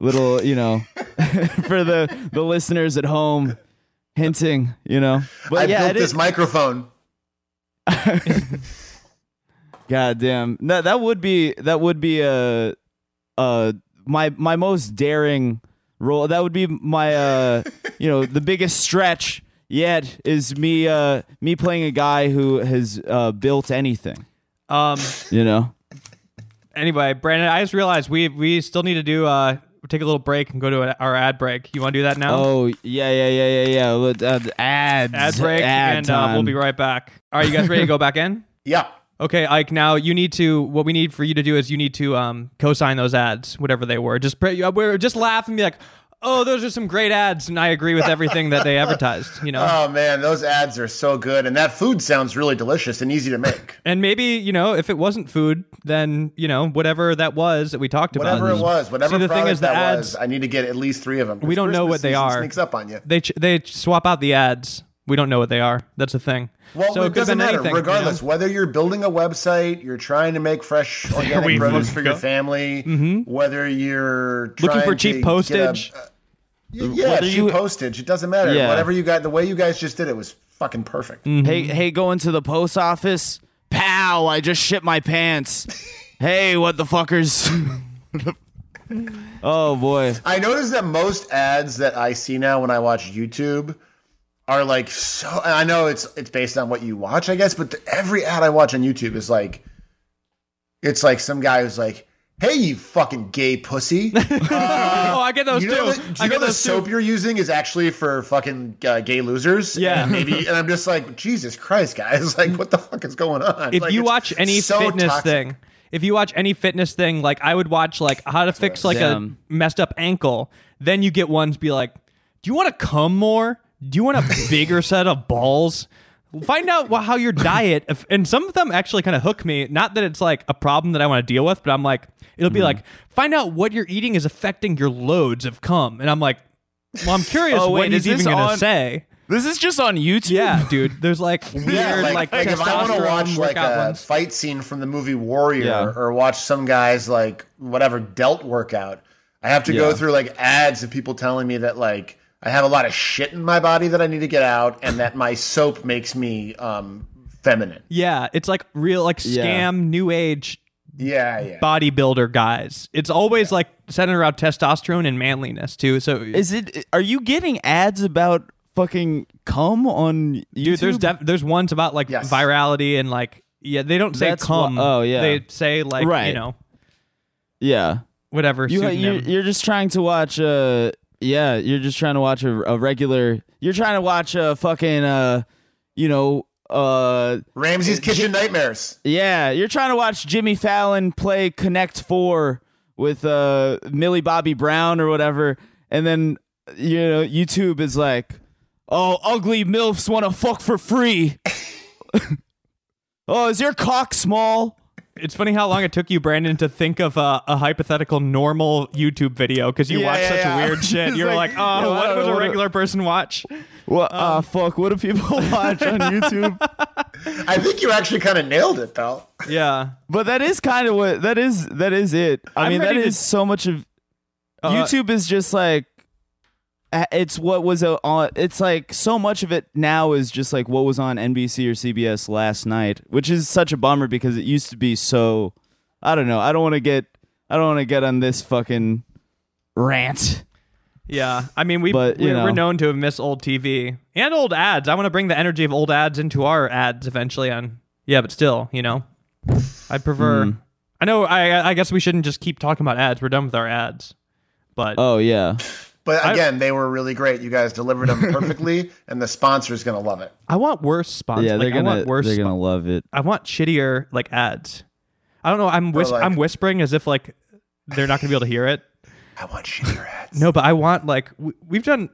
little you know [laughs] for the the listeners at home, hinting you know. But I yeah, built this is- microphone. [laughs] God damn. No, that would be that would be a uh my my most daring role. That would be my uh you know, the biggest stretch yet is me uh me playing a guy who has uh built anything, Um. you know. Anyway, Brandon, I just realized we we still need to do uh take a little break and go to a, our ad break. You want to do that now? Oh, yeah, yeah, yeah, yeah, yeah. Uh, ads. ad break, ad and uh, we'll be right back. Are you guys ready to go back in? [laughs] Yeah. Okay, Ike. Now you need to. What we need for you to do is you need to um, co-sign those ads, whatever they were. Just pre- uh, we're just laugh and be like, "Oh, those are some great ads," and I agree with everything that they [laughs] advertised. You know, Oh man, those ads are so good, and that food sounds really delicious and easy to make. [laughs] and maybe you know if it wasn't food, then you know whatever that was that we talked about. Whatever it was, whatever See, the thing is, the ads was, I need to get at least three of them. We don't know what they are. Sneaks up on you. they ch- they swap out the ads. We don't know what they are. That's the thing. Well, so it it doesn't matter. anything. you know? Regardless, whether you're building a website, you're trying to make fresh [laughs] organic we produce fucking for your go. family, whether you're Mm-hmm. Looking trying for to cheap get a- postage. uh, y- yeah, Whether cheap you- postage. It doesn't matter. Yeah. Whatever you got, the way you guys just did it was fucking perfect. Mm. Hey, hey, going to the post office. Pow! I just shit my pants. [laughs] hey, what the fuckers? [laughs] oh boy. I noticed that most ads that I see now when I watch YouTube are like so. and I know it's it's based on what you watch, I guess, but the, every ad I watch on YouTube is like, it's like some guy who's like, "Hey, you fucking gay pussy." [laughs] oh, I get those you know, too. the, do I you know get the soap too. you're using is actually for fucking uh, gay losers? Yeah. and maybe. And I'm just like, Jesus Christ, guys! Like, what the fuck is going on? If Like, you watch any so fitness toxic. thing, if you watch any fitness thing, like I would watch like how to fix like Damn. a messed up ankle, then you get ones be like, do you want to come more? Do you want a [laughs] bigger set of balls? Find out how your diet, if, and some of them actually kind of hook me. Not that it's like a problem that I want to deal with, but I'm like, it'll be hmm. like, find out what you're eating is affecting your loads of cum, and I'm like, well, I'm curious [laughs] Oh, what wait, he's is this even gonna on- say. This is just on YouTube. Yeah, dude. There's like [laughs] weird, Yeah, like, like, like if I want to testosterone watch like workout a ones. fight scene from the movie Warrior Yeah. or watch some guys like whatever delt workout, I have to go Yeah. through like ads of people telling me that like I have a lot of shit in my body that I need to get out and that my soap makes me um feminine. Yeah, it's like real like Yeah. scam new age Yeah, yeah. bodybuilder guys. It's always like centered around testosterone and manliness too. So Is it? Are you getting ads about fucking cum on YouTube? dude, there's def- there's ones about like Yes. virality and like yeah, they don't say That's cum. wha- oh, yeah. They say like right. you know yeah. whatever. You pseudonym. you're, you're just trying to watch. Uh, yeah, you're just trying to watch a, a regular. You're trying to watch a fucking. Uh, you know. Uh, Ramsay's Kitchen Nightmares. yeah, you're trying to watch Jimmy Fallon play Connect Four with uh Millie Bobby Brown or whatever, and then you know YouTube is like, oh, ugly milfs want to fuck for free. [laughs] oh, is your cock small? It's funny how long it took you, Brandon, to think of a, a hypothetical normal YouTube video because you Yeah, watch yeah, such yeah. weird [laughs] shit. You're like, like, oh, yo, what don't would know a what- regular person watch? What? Ah, fuck. What do people [laughs] watch on YouTube? I think you actually kind of nailed it, pal. Yeah. But that is kind of what that is. That is it. I I'm mean, that is to- so much of Uh, YouTube is just like uh, it's what was on. It's like so much of it now is just like what was on NBC or CBS last night, which is such a bummer because it used to be so. I don't know. I don't want to get. I don't want to get on this fucking rant. Yeah, I mean, we but, we, are we're known to have missed old TV and old ads. I want to bring the energy of old ads into our ads eventually. On yeah, but still, you know, I prefer. Hmm. I know. I I guess we shouldn't just keep talking about ads. We're done with our ads, but Oh yeah. But again, they were really great. You guys delivered them [laughs] perfectly, and the sponsor's gonna love it. I want worse sponsors. Yeah, they're like, I gonna want worse. they're spo- gonna love it. I want shittier like ads. I don't know. I'm whis- like- I'm whispering as if like they're not gonna be able to hear it. I want shittier ads. No, but I want like we, we've done.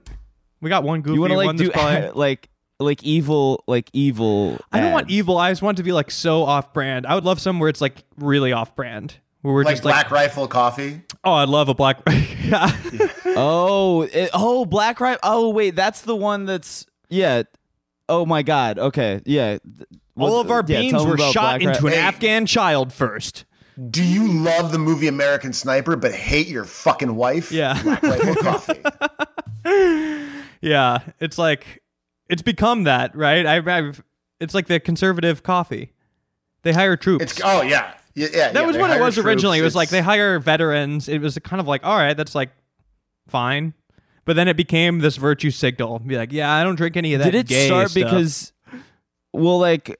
We got one goofy You want to like one. do probably- [laughs] like like evil like evil. I don't want evil. I just want it to be like so off brand. I would love some where it's like really off brand. Where we're Like just like, Black Rifle Coffee. oh, I'd love a black. yeah. [laughs] Oh, it, oh, Black Rifle. Oh, wait, that's the one that's yeah. Oh my God. Okay, yeah. All of our Yeah, beans tell were shot Black Ri- into an Hey. Afghan child first. Do you love the movie American Sniper but hate your fucking wife? Yeah. Black Rifle Coffee. [laughs] Yeah, it's like it's become that, right? I, I've it's like the conservative coffee. They hire troops. It's oh yeah. Yeah, yeah, that yeah, was they what it hire was originally. It was like they hire veterans. It was kind of like, all right, that's like fine. But then it became this virtue signal. Be like, yeah, I don't drink any of that. Did it gay start stuff. because, well, like,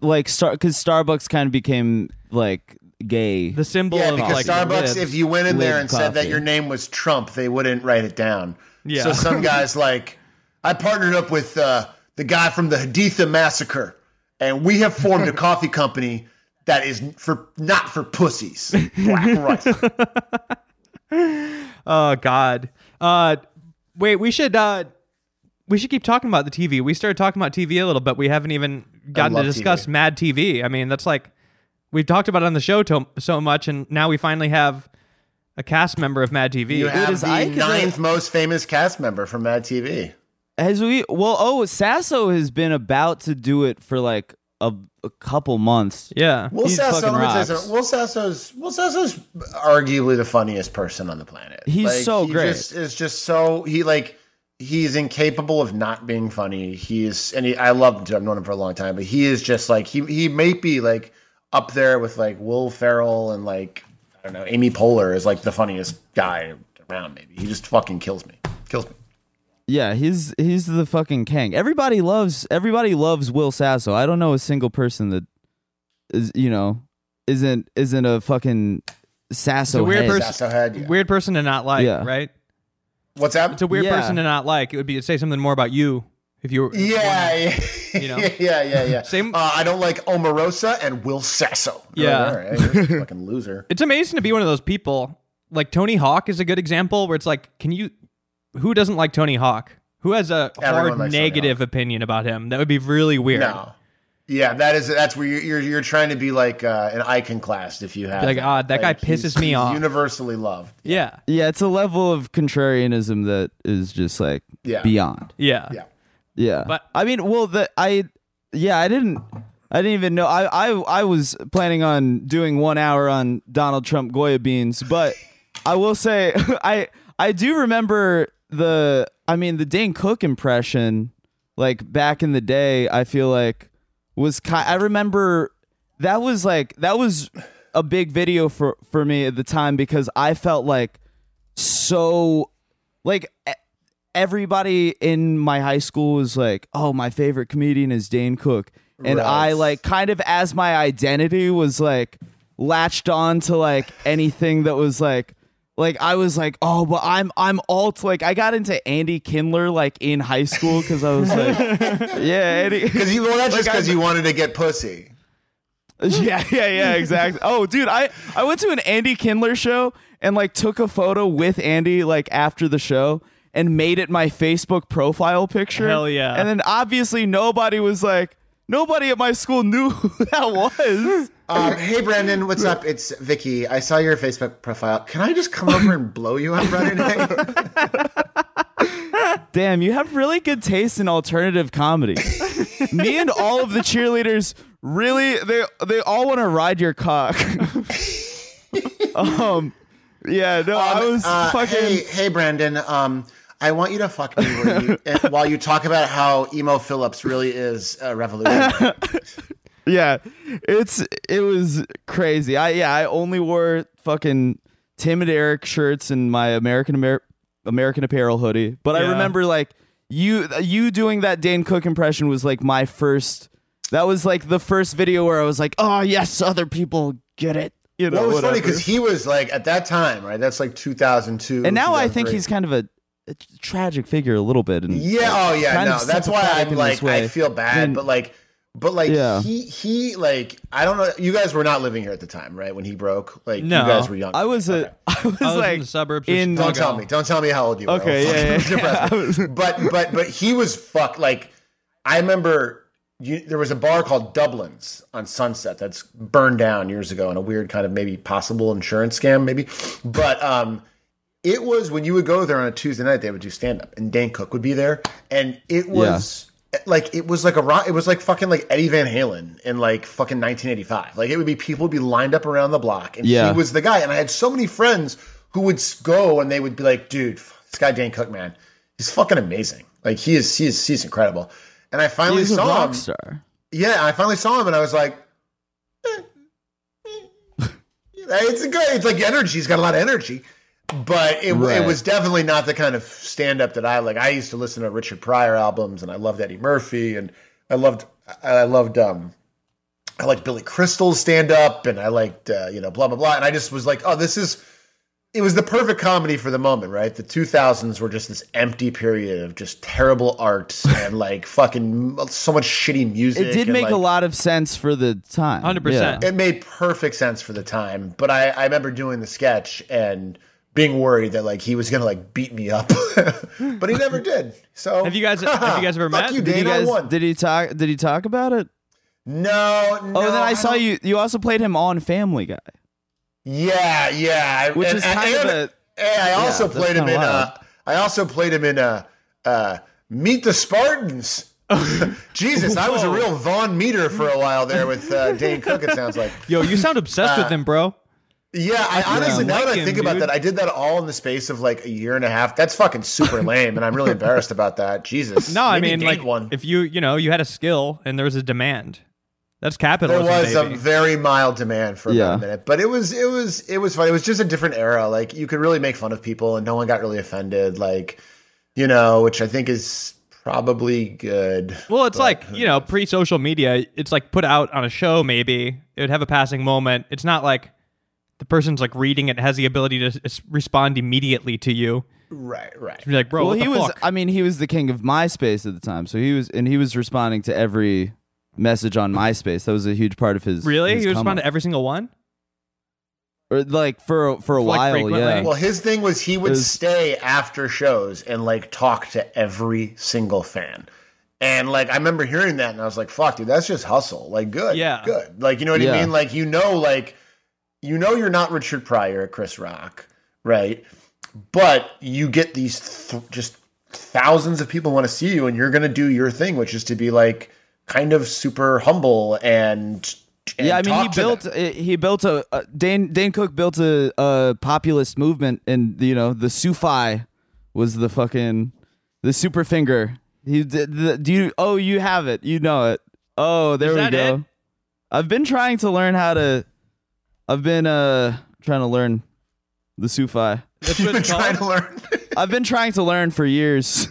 like star because Starbucks kind of became like gay. the symbol Yeah, of because like Starbucks, lib- if you went in there lib and said that your name was Trump, they wouldn't write it down. Yeah. So some [laughs] guys like, I partnered up with uh, the guy from the Haditha massacre, and we have formed a [laughs] coffee company that is for not for pussies. Black [laughs] Rifle. Oh God. Uh, wait. We should. Uh, we should keep talking about the TV. We started talking about TV a little, but we haven't even gotten to discuss TV. Mad TV. I mean, that's like we've talked about it on the show to, so much, and now we finally have a cast member of Mad TV. You have is the Ike the- ninth most famous cast member from Mad TV. Has we? Well, oh, Sasso has been about to do it for like a, a couple months. yeah. Will He Sasso, fucking let me tell you rocks. something. Will Sasso's Will Sasso's arguably the funniest person on the planet. He's so he great. Just, is just so he like he's incapable of not being funny. He's and he, I love him. I've known him for a long time, but he is just like he he may be like up there with like Will Ferrell and like I don't know Amy Poehler is like the funniest guy around. Maybe he just fucking kills me. Kills me. Yeah, he's he's the fucking king. Everybody loves everybody loves Will Sasso. I don't know a single person that is you know isn't isn't a fucking Sasso It's a weird head. person. Sasso head, yeah. Weird person to not like, Yeah. right? What's that? It's a weird Yeah. person to not like. It would be to say something more about you if you were. yeah, yeah, You know? [laughs] yeah, yeah, yeah. Same- Uh, I don't like Omarosa and Will Sasso. [laughs] Yeah. all right, you're fucking loser. [laughs] It's amazing to be one of those people. Like Tony Hawk is a good example where it's like, can you? Who doesn't like Tony Hawk? Who has a Everyone hard negative opinion about him? That would be really weird. No. Yeah, that is that's where you're you're, you're trying to be like uh, an iconoclast if you have Like, ah, that guy he's- pisses me he's off. Universally loved. Yeah. Yeah, it's a level of contrarianism that is just like Yeah. beyond. Yeah. Yeah. Yeah, But- I mean, well, the I, yeah, I didn't, I didn't even know. I, I, I was planning on doing one hour on Donald Trump Goya beans, but I will say, [laughs] I, I do remember the, I mean, the Dane Cook impression, like back in the day. I feel like was kind. I remember that was like that was a big video for for me at the time because I felt like so like everybody in my high school was like, "Oh, my favorite comedian is Dane Cook," and Right. I like kind of as my identity was like latched on to like anything that was like. Like I was like, oh, but I'm I'm alt. Like I got into Andy Kindler like in high school because I was like, [laughs] yeah, Andy. Because you well, that's just because you wanted to get pussy. [laughs] Yeah, yeah, yeah, exactly. Oh, dude, I I went to an Andy Kindler show and like took a photo with Andy like after the show and made it my Facebook profile picture. Hell yeah. And then obviously nobody was like nobody at my school knew [laughs] who that was. Um, hey Brandon, what's up? It's Vicky. I saw your Facebook profile. Can I just come over and blow you on Friday night? Damn, you have really good taste in alternative comedy. Me and all of the cheerleaders really they they all want to ride your cock. [laughs] um yeah, no, I was Uh, fucking Hey, hey Brandon. Um, I want you to fuck me you, while you talk about how Emo Philips really is a revolution. [laughs] Yeah, it's it was crazy. I yeah, I only wore fucking Tim and Eric shirts and my American Amer- American Apparel hoodie. But I remember like you you doing that Dane Cook impression was like my first. That was like the first video where I was like, oh yes, other people get it. You know, Well, it was funny because he was like at that time, right? That's like 2002. and now I think he's kind of a, a tragic figure a little bit. And Yeah. Oh, yeah. No, that's why I'm like. I feel bad, And- but like, but like Yeah. he he like I don't know. You guys were not living here at the time, right? When he broke, like No. you guys were young. I was a I was, I was like in the suburbs. of in- Don't Chicago. tell me. Don't tell me how old you were. Okay, I'll yeah, yeah, [laughs] depress me. [laughs] But but but he was fuck. Like I remember. You, there was a bar called Dublin's on Sunset that's burned down years ago in a weird kind of maybe possible insurance scam, maybe. But um, it was when you would go there on a Tuesday night, they would do stand up, and Dane Cook would be there, and it was like it was like a rock. It was like fucking like Eddie Van Halen in like fucking 1985. Like it would be people would be lined up around the block, and Yeah. he was the guy. And I had so many friends who would go and they would be like, "Dude, this guy Dane Cook, man, he's fucking amazing. Like he is, he is, he's incredible." And I finally He's saw him. star. Yeah, I finally saw him, and I was like, eh, eh, [laughs] "It's a good. It's like energy. He's got a lot of energy." But it, Right. it was definitely not the kind of stand up that I like. I used to listen to Richard Pryor albums, and I loved Eddie Murphy, and I loved I loved um I liked Billy Crystal's stand up, and I liked uh, you know blah blah blah, and I just was like, oh, this is. It was the perfect comedy for the moment, right? The 2000s were just this empty period of just terrible art [laughs] and like fucking so much shitty music. It did and, make like, a lot of sense for the time. 100%. Yeah. It made perfect sense for the time, but I, I remember doing the sketch and being worried that like he was gonna like beat me up, [laughs] but he never did. So Have you guys- have you guys ever [laughs] met? You, Did Did you guys? Did he talk? Did he talk about it? no, no. Oh, and then I, saw don't- you. You also played him on Family Guy. Yeah, yeah. Which and, is kind and, of a- and I also that's played him in. Uh. I also played him in. Uh, uh, Meet the Spartans. [laughs] Jesus, I was a real Vaughn Meader for a while there with uh, Dane Cook. It sounds like. Yo, you sound obsessed Uh, with him, bro. Yeah, I honestly you now like that I him, think about dude. that, I did that all in the space of like a year and a half. That's fucking super [laughs] lame, and I'm really embarrassed about that. Jesus. No, I mean, like, one. if you, you know, you had a skill and there was a demand. That's capital. there was baby. a very mild demand for Yeah. a minute, but it was it was it was fun. It was just a different era. Like you could really make fun of people, and no one got really offended. Like you know, which I think is probably good. well, it's but like, you know, pre social media, it's like put out on a show, maybe. It would have a passing moment. It's not like the the person's like reading it has the ability to s- respond immediately to you. Right, right. You're like, bro, well, what he the was. fuck? I mean, he was the king of MySpace at the time, so he was, and he was responding to every message on MySpace. That was a huge part of his. really? his He come responded up. to every single one? or like for for a Like, while. frequently? yeah. Well, his thing was he would was- stay after shows and like talk to every single fan. And like I remember hearing that and I was like, fuck, dude, that's just hustle. Like good. Yeah. Good. Like you know what Yeah. I mean? Like you know, like you know you're not Richard Pryor or Chris Rock, right? But you get these th- just thousands of people want to see you and you're gonna do your thing, which is to be like kind of super humble and, and yeah, I mean, he built them. he built a uh, Dane Dane Cook built a, a populist movement, and you know the Sufi was the fucking the super finger. He did. The, do you? Oh, you have it. You know it. Oh, there Is we go. it? I've been trying to learn how to. I've been uh trying to learn the Sufi. That's You've been trying to learn. [laughs] I've been trying to learn for years.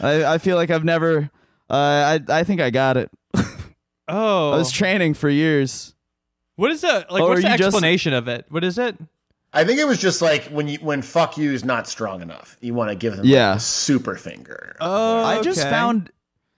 I I feel like I've never. Uh, I I think I got it. [laughs] Oh. I was training for years. what is the like Oh, what's the you just- explanation of it? What is it? I think it was just like when you when fuck you is not strong enough. You want to give them Yeah. like a super finger. Oh, I just okay. found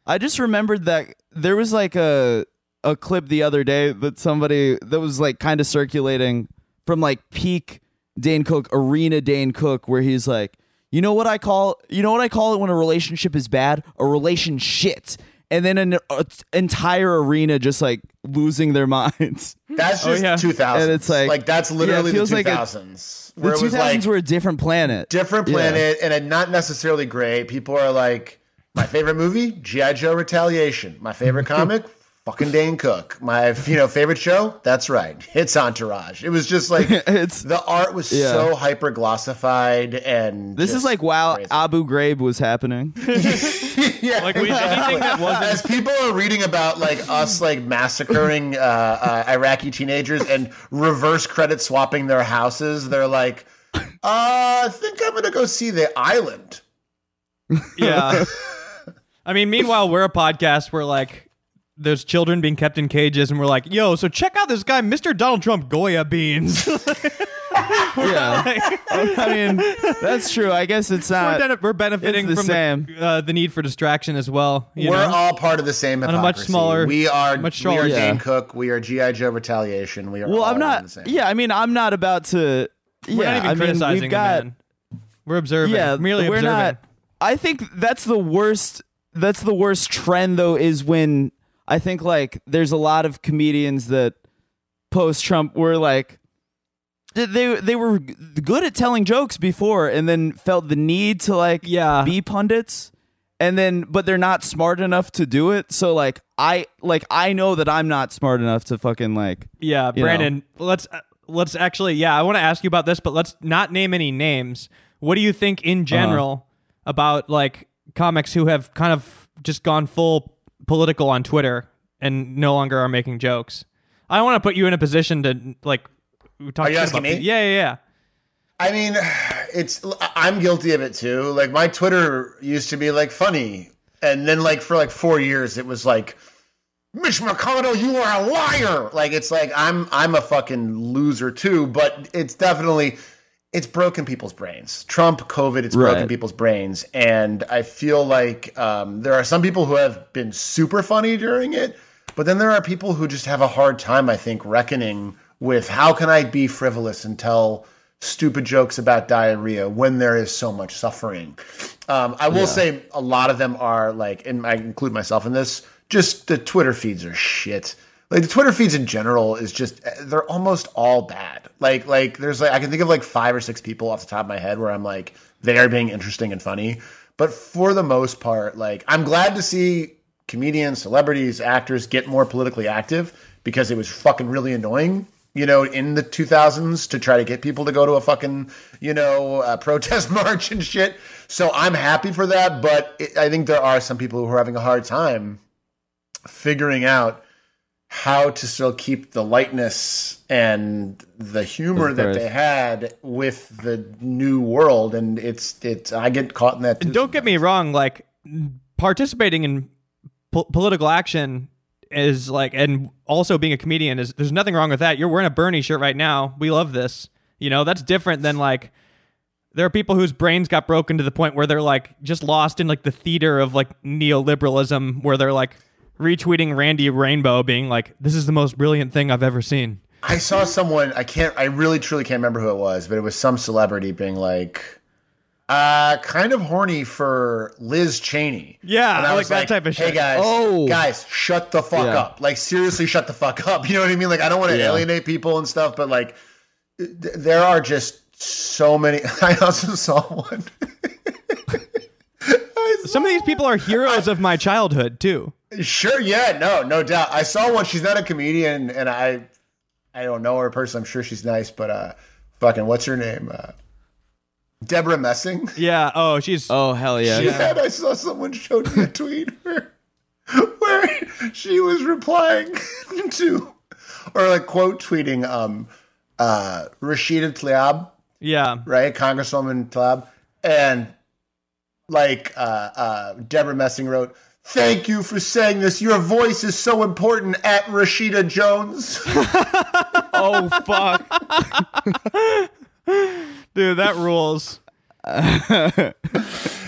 I just remembered that there was like a a clip the other day that somebody that was like kind of circulating from like peak Dane Cook arena Dane Cook where he's like, "You know what I call you know what I call it when a relationship is bad? A relation shit." And then an a, entire arena just like losing their [laughs] minds. That's oh, just yeah. 2000s. And it's like- like that's literally yeah, the like a- 2000s. The 2000s like were a different planet. different Yeah. planet and not necessarily great. People are like, my favorite movie, G.I. Joe Retaliation. My favorite [laughs] comic, fucking Dane Cook. My you know favorite show, that's right, it's Entourage. It was just like [laughs] It's- the art was Yeah. so hyper glossified and This is like wow, crazy. Abu Ghraib was happening. [laughs] [laughs] yeah, Like we, anything that wasn't As people are reading about like us like massacring uh, uh, Iraqi teenagers and reverse credit swapping their houses, they're like, uh, I think I'm gonna go see the island. Yeah. I mean, meanwhile, we're a podcast where like there's children being kept in cages, and we're like, "Yo, so check out this guy, Mr. Donald Trump Goya beans." [laughs] yeah. I mean, that's true. I guess it's we're, not we're benefiting the from same. The, uh, the need for distraction as well. You We're know? all part of the same a much smaller- We are much we are smaller- Dane Cook. We are GI Joe Retaliation. We are. Well, all I'm not. the same. Yeah, I mean, I'm not about to. we're yeah, not even I mean, we've got. the man. We're observing. Yeah, merely we're observing. not. I think that's the worst. That's the worst trend, though, is when I think like there's a lot of comedians that post Trump were like. they- They were good at telling jokes before, and then felt the need to like Yeah. be pundits, and then but they're not smart enough to do it. So like I like I know that I'm not smart enough to fucking like Yeah, Brandon. Let's uh, let's actually. Yeah, I want to ask you about this, but let's not name any names. What do you think Uh-huh. in general about like comics who have kind of just gone full political on Twitter and no longer are making jokes? I don't want to put you in a position to like. Talk Are you asking about me? people. Yeah, yeah, yeah. I mean, it's I'm guilty of it too. Like my Twitter used to be like funny, and then like for like four years it was like, Mitch McConnell, you are a liar. Like it's like I'm I'm a fucking loser too. But it's definitely it's broken people's brains. Trump, COVID, it's broken people's brains, and I feel like um, there are some people who have been super funny during it, but then there are people who just have a hard time. I think reckoning with how can I be frivolous and tell stupid jokes about diarrhea when there is so much suffering. Um, I will say a lot of them are like, and I include myself in this. Just the Twitter feeds are shit. Like the Twitter feeds in general is just they're almost all bad. Like like there's like I can think of like five or six people off the top of my head where I'm like they are being interesting and funny, but for the most part, like I'm glad to see comedians, celebrities, actors get more politically active because it was fucking really annoying you know, in the 2000s to try to get people to go to a fucking, you know, uh, [laughs] protest [laughs] march and shit. So I'm happy for that, but it, I think there are some people who are having a hard time figuring out how to still keep the lightness and the humor that they had with the new world and it's it's I get caught in that too Don't get me wrong. Like participating in po- political action is like, and also being a comedian is there's nothing wrong with that. You're wearing a Bernie shirt right now. We love this. You know, that's different than like there are people whose brains got broken to the point where they're like just lost in like the theater of like neoliberalism, where they're like retweeting Randy Rainbow being like, "This is the most brilliant thing I've ever seen." I saw someone. I can't. I really truly can't remember who it was, but it was some celebrity being like, uh, kind of horny for Liz Cheney. Yeah, and I I like was that type of shit. Hey guys, Oh. guys, shut the fuck Yeah. up! Like seriously, shut the fuck up. [laughs] You know what I mean? Like I don't want to Yeah. alienate people and stuff, but like th- there are just so many. [laughs] I also saw one. [laughs] I saw Some of these people are heroes of my childhood too. Sure, yeah, no, no doubt. I saw one. She's not a comedian, and I, I don't know her personally. I'm sure she's nice, but uh, fucking, what's her name? Uh, Debra Messing. Yeah. Oh, she's. Oh hell yeah! She had. I saw someone showed me a tweet where, where she was replying [laughs] to, or like quote tweeting, um, uh, Rashida Tlaib, Yeah. right, Congresswoman Tlaib, and like uh, uh, Debra Messing wrote, "Thank you for saying this. Your voice is so important." At Rashida Jones. [laughs] Oh fuck! [laughs] Dude, that rules. [laughs] but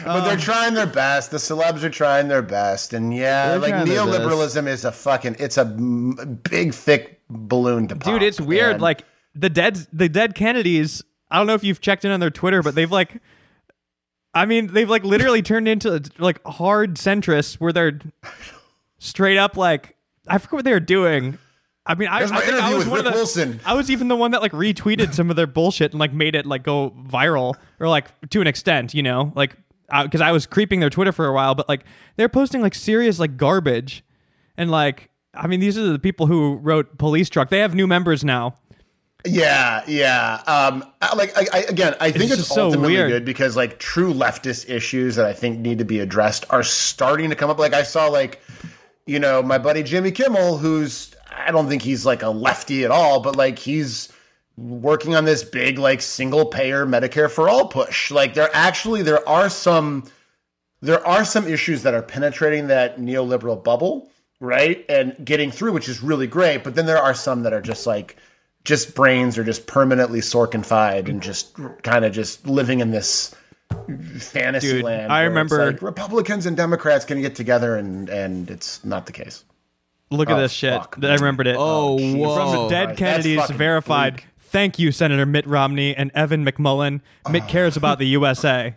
they're trying their best. The celebs are trying their best, and yeah, like neoliberalism is a fucking it's a m- big thick balloon to pop. Dude, it's weird. and- Like the dead, the dead Kennedys. I don't know if you've checked in on their Twitter, but they've like, I mean, they've like literally turned into like hard centrists where they're straight up like, I forget what they were doing. I mean, I, I think I was with one Rick of the, Wilson. I was even the one that like retweeted some of their bullshit and like made it like go viral or like to an extent, you know, like because I was creeping their Twitter for a while, but like they're posting like serious like garbage, and like I mean these are the people who wrote Police Truck. They have new members now. Yeah, yeah. Um, like I, I, again, I think It's it's, so ultimately weird. good because like true leftist issues that I think need to be addressed are starting to come up. Like I saw, like you know, my buddy Jimmy Kimmel, who's I don't think he's like a lefty at all, but like he's working on this big like single payer Medicare for all push. Like there actually there are some there are some issues that are penetrating that neoliberal bubble, right? And getting through, which is really great. But then there are some that are just like, just brains are just permanently Sorkinfied and mm. just kind of just living in this fantasy Dude, land. I remember- like Republicans and Democrats can get together, and and it's not the case. Look at Oh, this shit. fuck, I remembered it. Oh, Jesus whoa. From the dead that's Kennedys verified. bleak. Thank you, Senator Mitt Romney and Evan McMullin. Mitt ah. cares about the USA.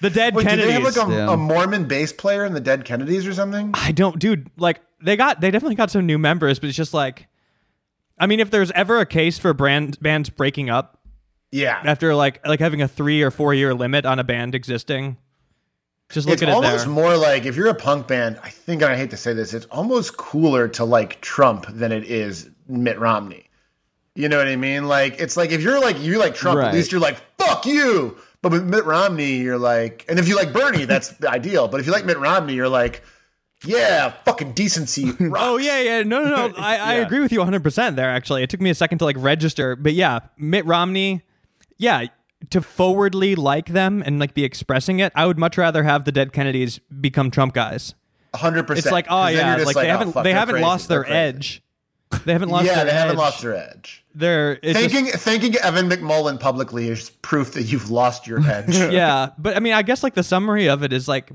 The dead Wait, do Kennedys. they have like a, Yeah. a Mormon bass player in the Dead Kennedys or something? I don't, dude. Like they got, they definitely got some new members, but it's just like, I mean, if there's ever a case for brand bands breaking up Yeah, after like like having a three or four year limit on a band existing, just look it's at it It's almost more like if you're a punk band, I think and I hate to say this, it's almost cooler to like Trump than it is Mitt Romney. You know what I mean? Like it's like if you're like you like Trump, Right. at least you're like fuck you. But with Mitt Romney, you're like, and if you like Bernie, that's the [laughs] ideal. But if you like Mitt Romney, you're like, yeah, fucking decency. [laughs] Oh yeah, yeah. No, no, no. [laughs] I, I agree with you 100 percent there. Actually, it took me a second to like register, but yeah, Mitt Romney. Yeah, to forwardly like them and like be expressing it, I would much rather have the dead Kennedys become Trump guys. hundred percent. It's like, oh yeah, like, they oh, haven't they haven't lost their edge. edge. They haven't lost. Their edge. Yeah, they haven't lost their edge. They're it's just- Thanking thanking Evan McMullin publicly is proof that you've lost your [laughs] edge. yeah, but I mean, I guess like the summary of it is like,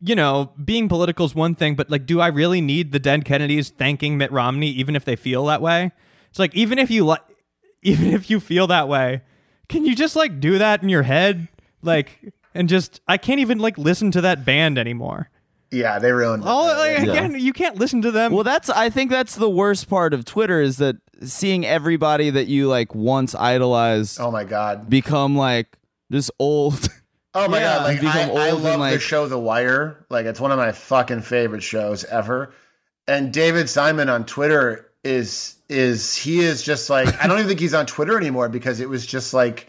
you know, being political is one thing, but like, do I really need the dead Kennedys thanking Mitt Romney, even if they feel that way? It's like even if you like, [laughs] even if you feel that way, can you just like do that in your head, like, and just I can't even like listen to that band anymore. Yeah, they ruined it. Oh, like, Yeah. again, you can't listen to them. Well, that's I think that's the worst part of Twitter is that seeing everybody that you like once idolized Oh my god. become like this old. [laughs] Oh my Yeah. god, like I, I love the show The Wire. Like it's one of my fucking favorite shows ever. And David Simon on Twitter is is he is just like I don't even think he's on Twitter anymore because it was just like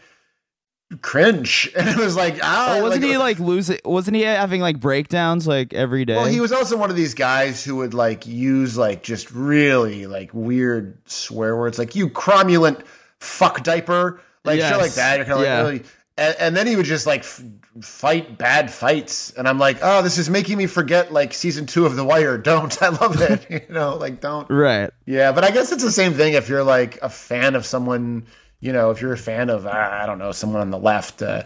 cringe. [laughs] And it was like ah Oh, wasn't he like losing? Wasn't he having like breakdowns like every day? Well, he was also one of these guys who would like use like just really like weird swear words, like "you cromulent fuck diaper," like shit like that. You're kind of Yeah. like really. And, and then he would just like f- fight bad fights, and I'm like, oh, this is making me forget like season two of The Wire. [laughs] Don't I love it? [laughs] you know, like don't. Right. Yeah, but I guess it's the same thing if you're like a fan of someone. You know, if you're a fan of I don't know someone on the left. Uh,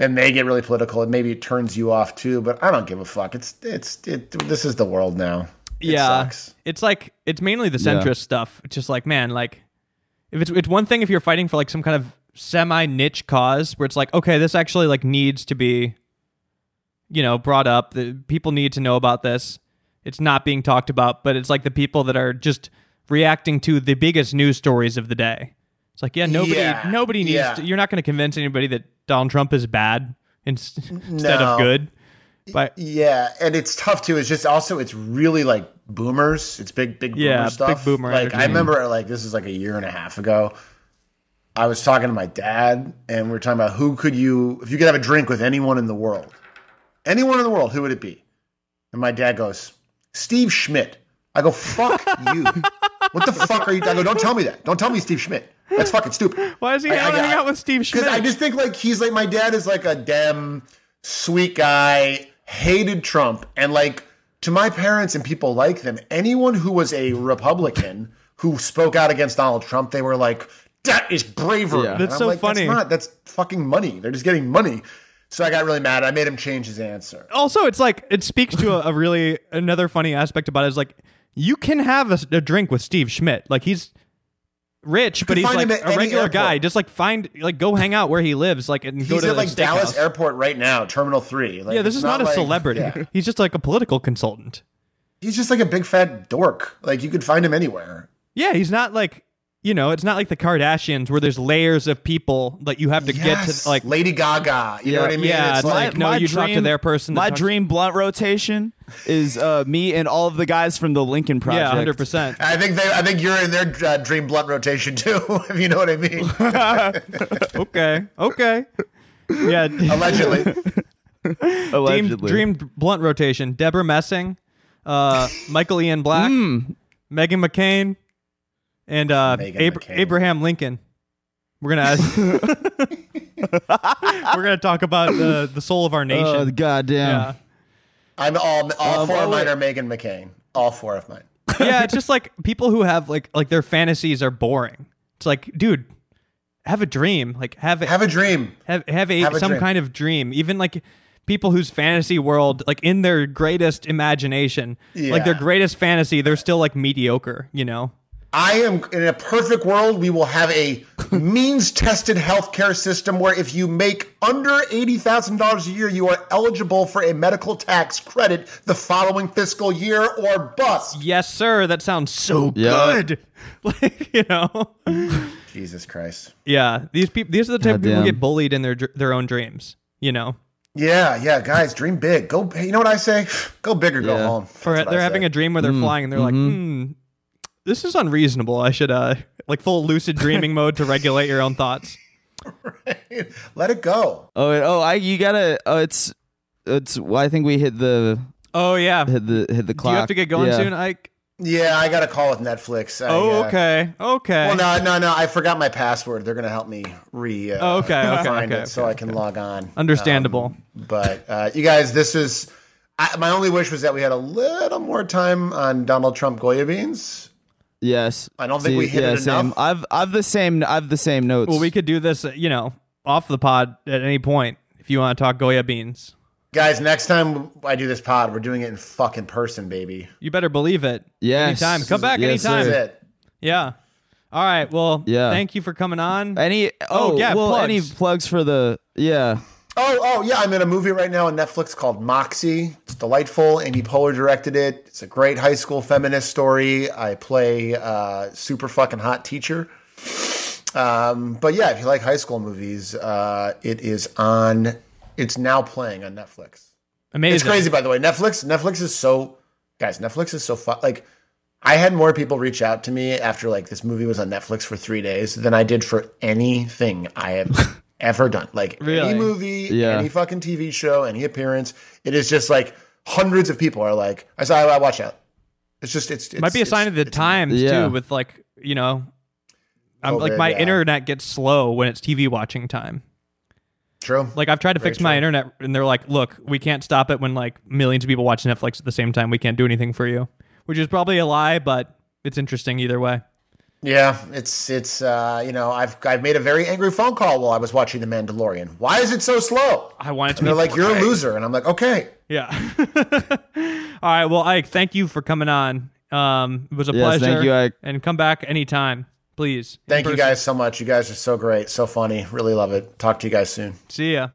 and they get really political, and maybe it turns you off too. But I don't give a fuck. It's it's it. This is the world now. It yeah, sucks. it's like it's mainly the Yeah. centrist stuff. It's just like man, like if it's it's one thing if you're fighting for like some kind of semi niche cause where it's like okay, this actually like needs to be, you know, brought up. The people need to know about this. It's not being talked about, but it's like the people that are just reacting to the biggest news stories of the day. It's like yeah, nobody Yeah, nobody needs. yeah. To, you're not going to convince anybody that Donald Trump is bad instead No. of good. But Yeah, and it's tough too. It's just also it's really like boomers. It's big big boomer Yeah, big stuff. boomer Like energy. I remember like this is like a year and a half ago. I was talking to my dad and we were talking about who could you if you could have a drink with anyone in the world. Anyone in the world, who would it be? And my dad goes, Steve Schmidt. I go, fuck you. What the fuck are you? I go, don't tell me that. Don't tell me Steve Schmidt. That's fucking stupid. why is he I- I- hang I- out with Steve Schmidt? Because I just think like he's like my dad is like a damn sweet guy, hated Trump, and like to my parents and people like them, anyone who was a Republican who spoke out against Donald Trump, they were like, "That is bravery." Yeah. That's so like, funny. That's not. That's fucking money. They're just getting money. So I got really mad. I made him change his answer. also it's like it speaks to a, a really another funny aspect about it is like you can have a, a drink with Steve Schmidt like he's rich but he's like a regular guy just like find like go hang out where he lives like and go He's to at the like Dallas steakhouse. Airport right now, Terminal Three. Like, yeah this it's is not, a like- celebrity yeah. [laughs] he's just like a political consultant He's just like a big fat dork. Like you could find him anywhere. yeah he's not like you know it's not like the Kardashians where there's layers of people that you have to get to like Lady Gaga. You know what I mean? yeah, It's it's like, no, you talk to their person My talks- dream blunt rotation is uh, me and all of the guys from the Lincoln Project. yeah 100% I think they. I think you're in their uh, dream blunt rotation too. [laughs] If you know what I mean. [laughs] okay okay yeah [laughs] Allegedly. Dream, Allegedly. dream blunt rotation. Debra Messing, uh, Michael Ian Black, Meghan McCain, and uh, Ab- Abraham Lincoln. We're gonna ask, [laughs] [laughs] we're gonna talk about the the soul of our nation. Oh, goddamn. yeah, I'm all. All Um, four oh, of mine are Meghan McCain. All four of mine. yeah. It's just like [laughs] people who have like like their fantasies are boring. It's like, dude, have a dream. Like have Have a dream. have have a, Have a some dream. kind of dream even like people whose fantasy world like in their greatest imagination like their greatest fantasy they're still like mediocre you know I am in a perfect world. We will have a means-tested healthcare system where if you make under eighty thousand dollars a year, you are eligible for a medical tax credit the following fiscal year or bust. yes sir that sounds so Yeah. good [laughs] like you know Jesus Christ. yeah these people these are the type of people who get bullied in their their own dreams you know Yeah, yeah, guys, dream big. Go. You know what I say? [sighs] Go big or go Yeah. home. or That's what they're having a dream where they're flying and they're like hmm this is unreasonable i should uh like full lucid dreaming [laughs] mode to regulate your own thoughts right. Let it go. Oh, wait, oh, I you gotta. Oh, it's it's. Well, I think we hit the oh yeah hit the hit the do clock. you have to get going Yeah. soon ike Yeah, I got a call with Netflix. I, oh uh, okay okay Well, no, no, no. I forgot my password. They're gonna help me re. Uh, Oh, okay, okay, find okay, it so okay, I can log on. Understandable. Um, but uh, you guys, this is. I, my only wish was that we had a little more time on Donald Trump Goya beans. Yes. I don't think we hit it same. enough. I've I've the same. I've the same notes. Well, we could do this, you know, off the pod at any point if you want to talk Goya beans. Guys, next time I do this pod, we're doing it in fucking person, baby. You better believe it. Yes. Anytime. Come back Yes, anytime. sir. Yeah. All right. Well, Yeah. thank you for coming on. any. Oh, Oh, yeah, Well, plugs. any plugs for the? Yeah. Oh, oh, yeah. I'm in a movie right now on Netflix called Moxie. It's delightful. Amy Poehler directed it. It's a great high school feminist story. I play uh, super fucking hot teacher. Um, but yeah, if you like high school movies, uh, it is on. It's now playing on Netflix. Amazing. It's crazy, by the way. Netflix, Netflix is so, guys. Netflix is so fun. Like, I had more people reach out to me after like this movie was on Netflix for three days than I did for anything I have [laughs] ever done. Like Really? any movie, Yeah. any fucking TV show, any appearance. It is just like hundreds of people are like, I saw, I watch out. It's just, it's, it's Might be a sign of the times Yeah. too. With like, you know, I'm Oh, like man, my yeah. internet gets slow when it's TV watching time. True. Like I've tried to fix my internet, and they're like, "Look, we can't stop it when like millions of people watch Netflix at the same time. We can't do anything for you," which is probably a lie, but it's interesting either way. Yeah, it's it's uh, you know I've I've made a very angry phone call while I was watching The Mandalorian. Why is it so slow? I wanted to And be they're like, you're a loser, and I'm like, okay. Yeah. [laughs] All right. Well, Ike, thank you for coming on. Um, it was a Yes, pleasure. thank you, Ike. And come back anytime, please. in Thank you guys so much. You guys are so great, so funny. Really love it. Talk to you guys soon. See ya.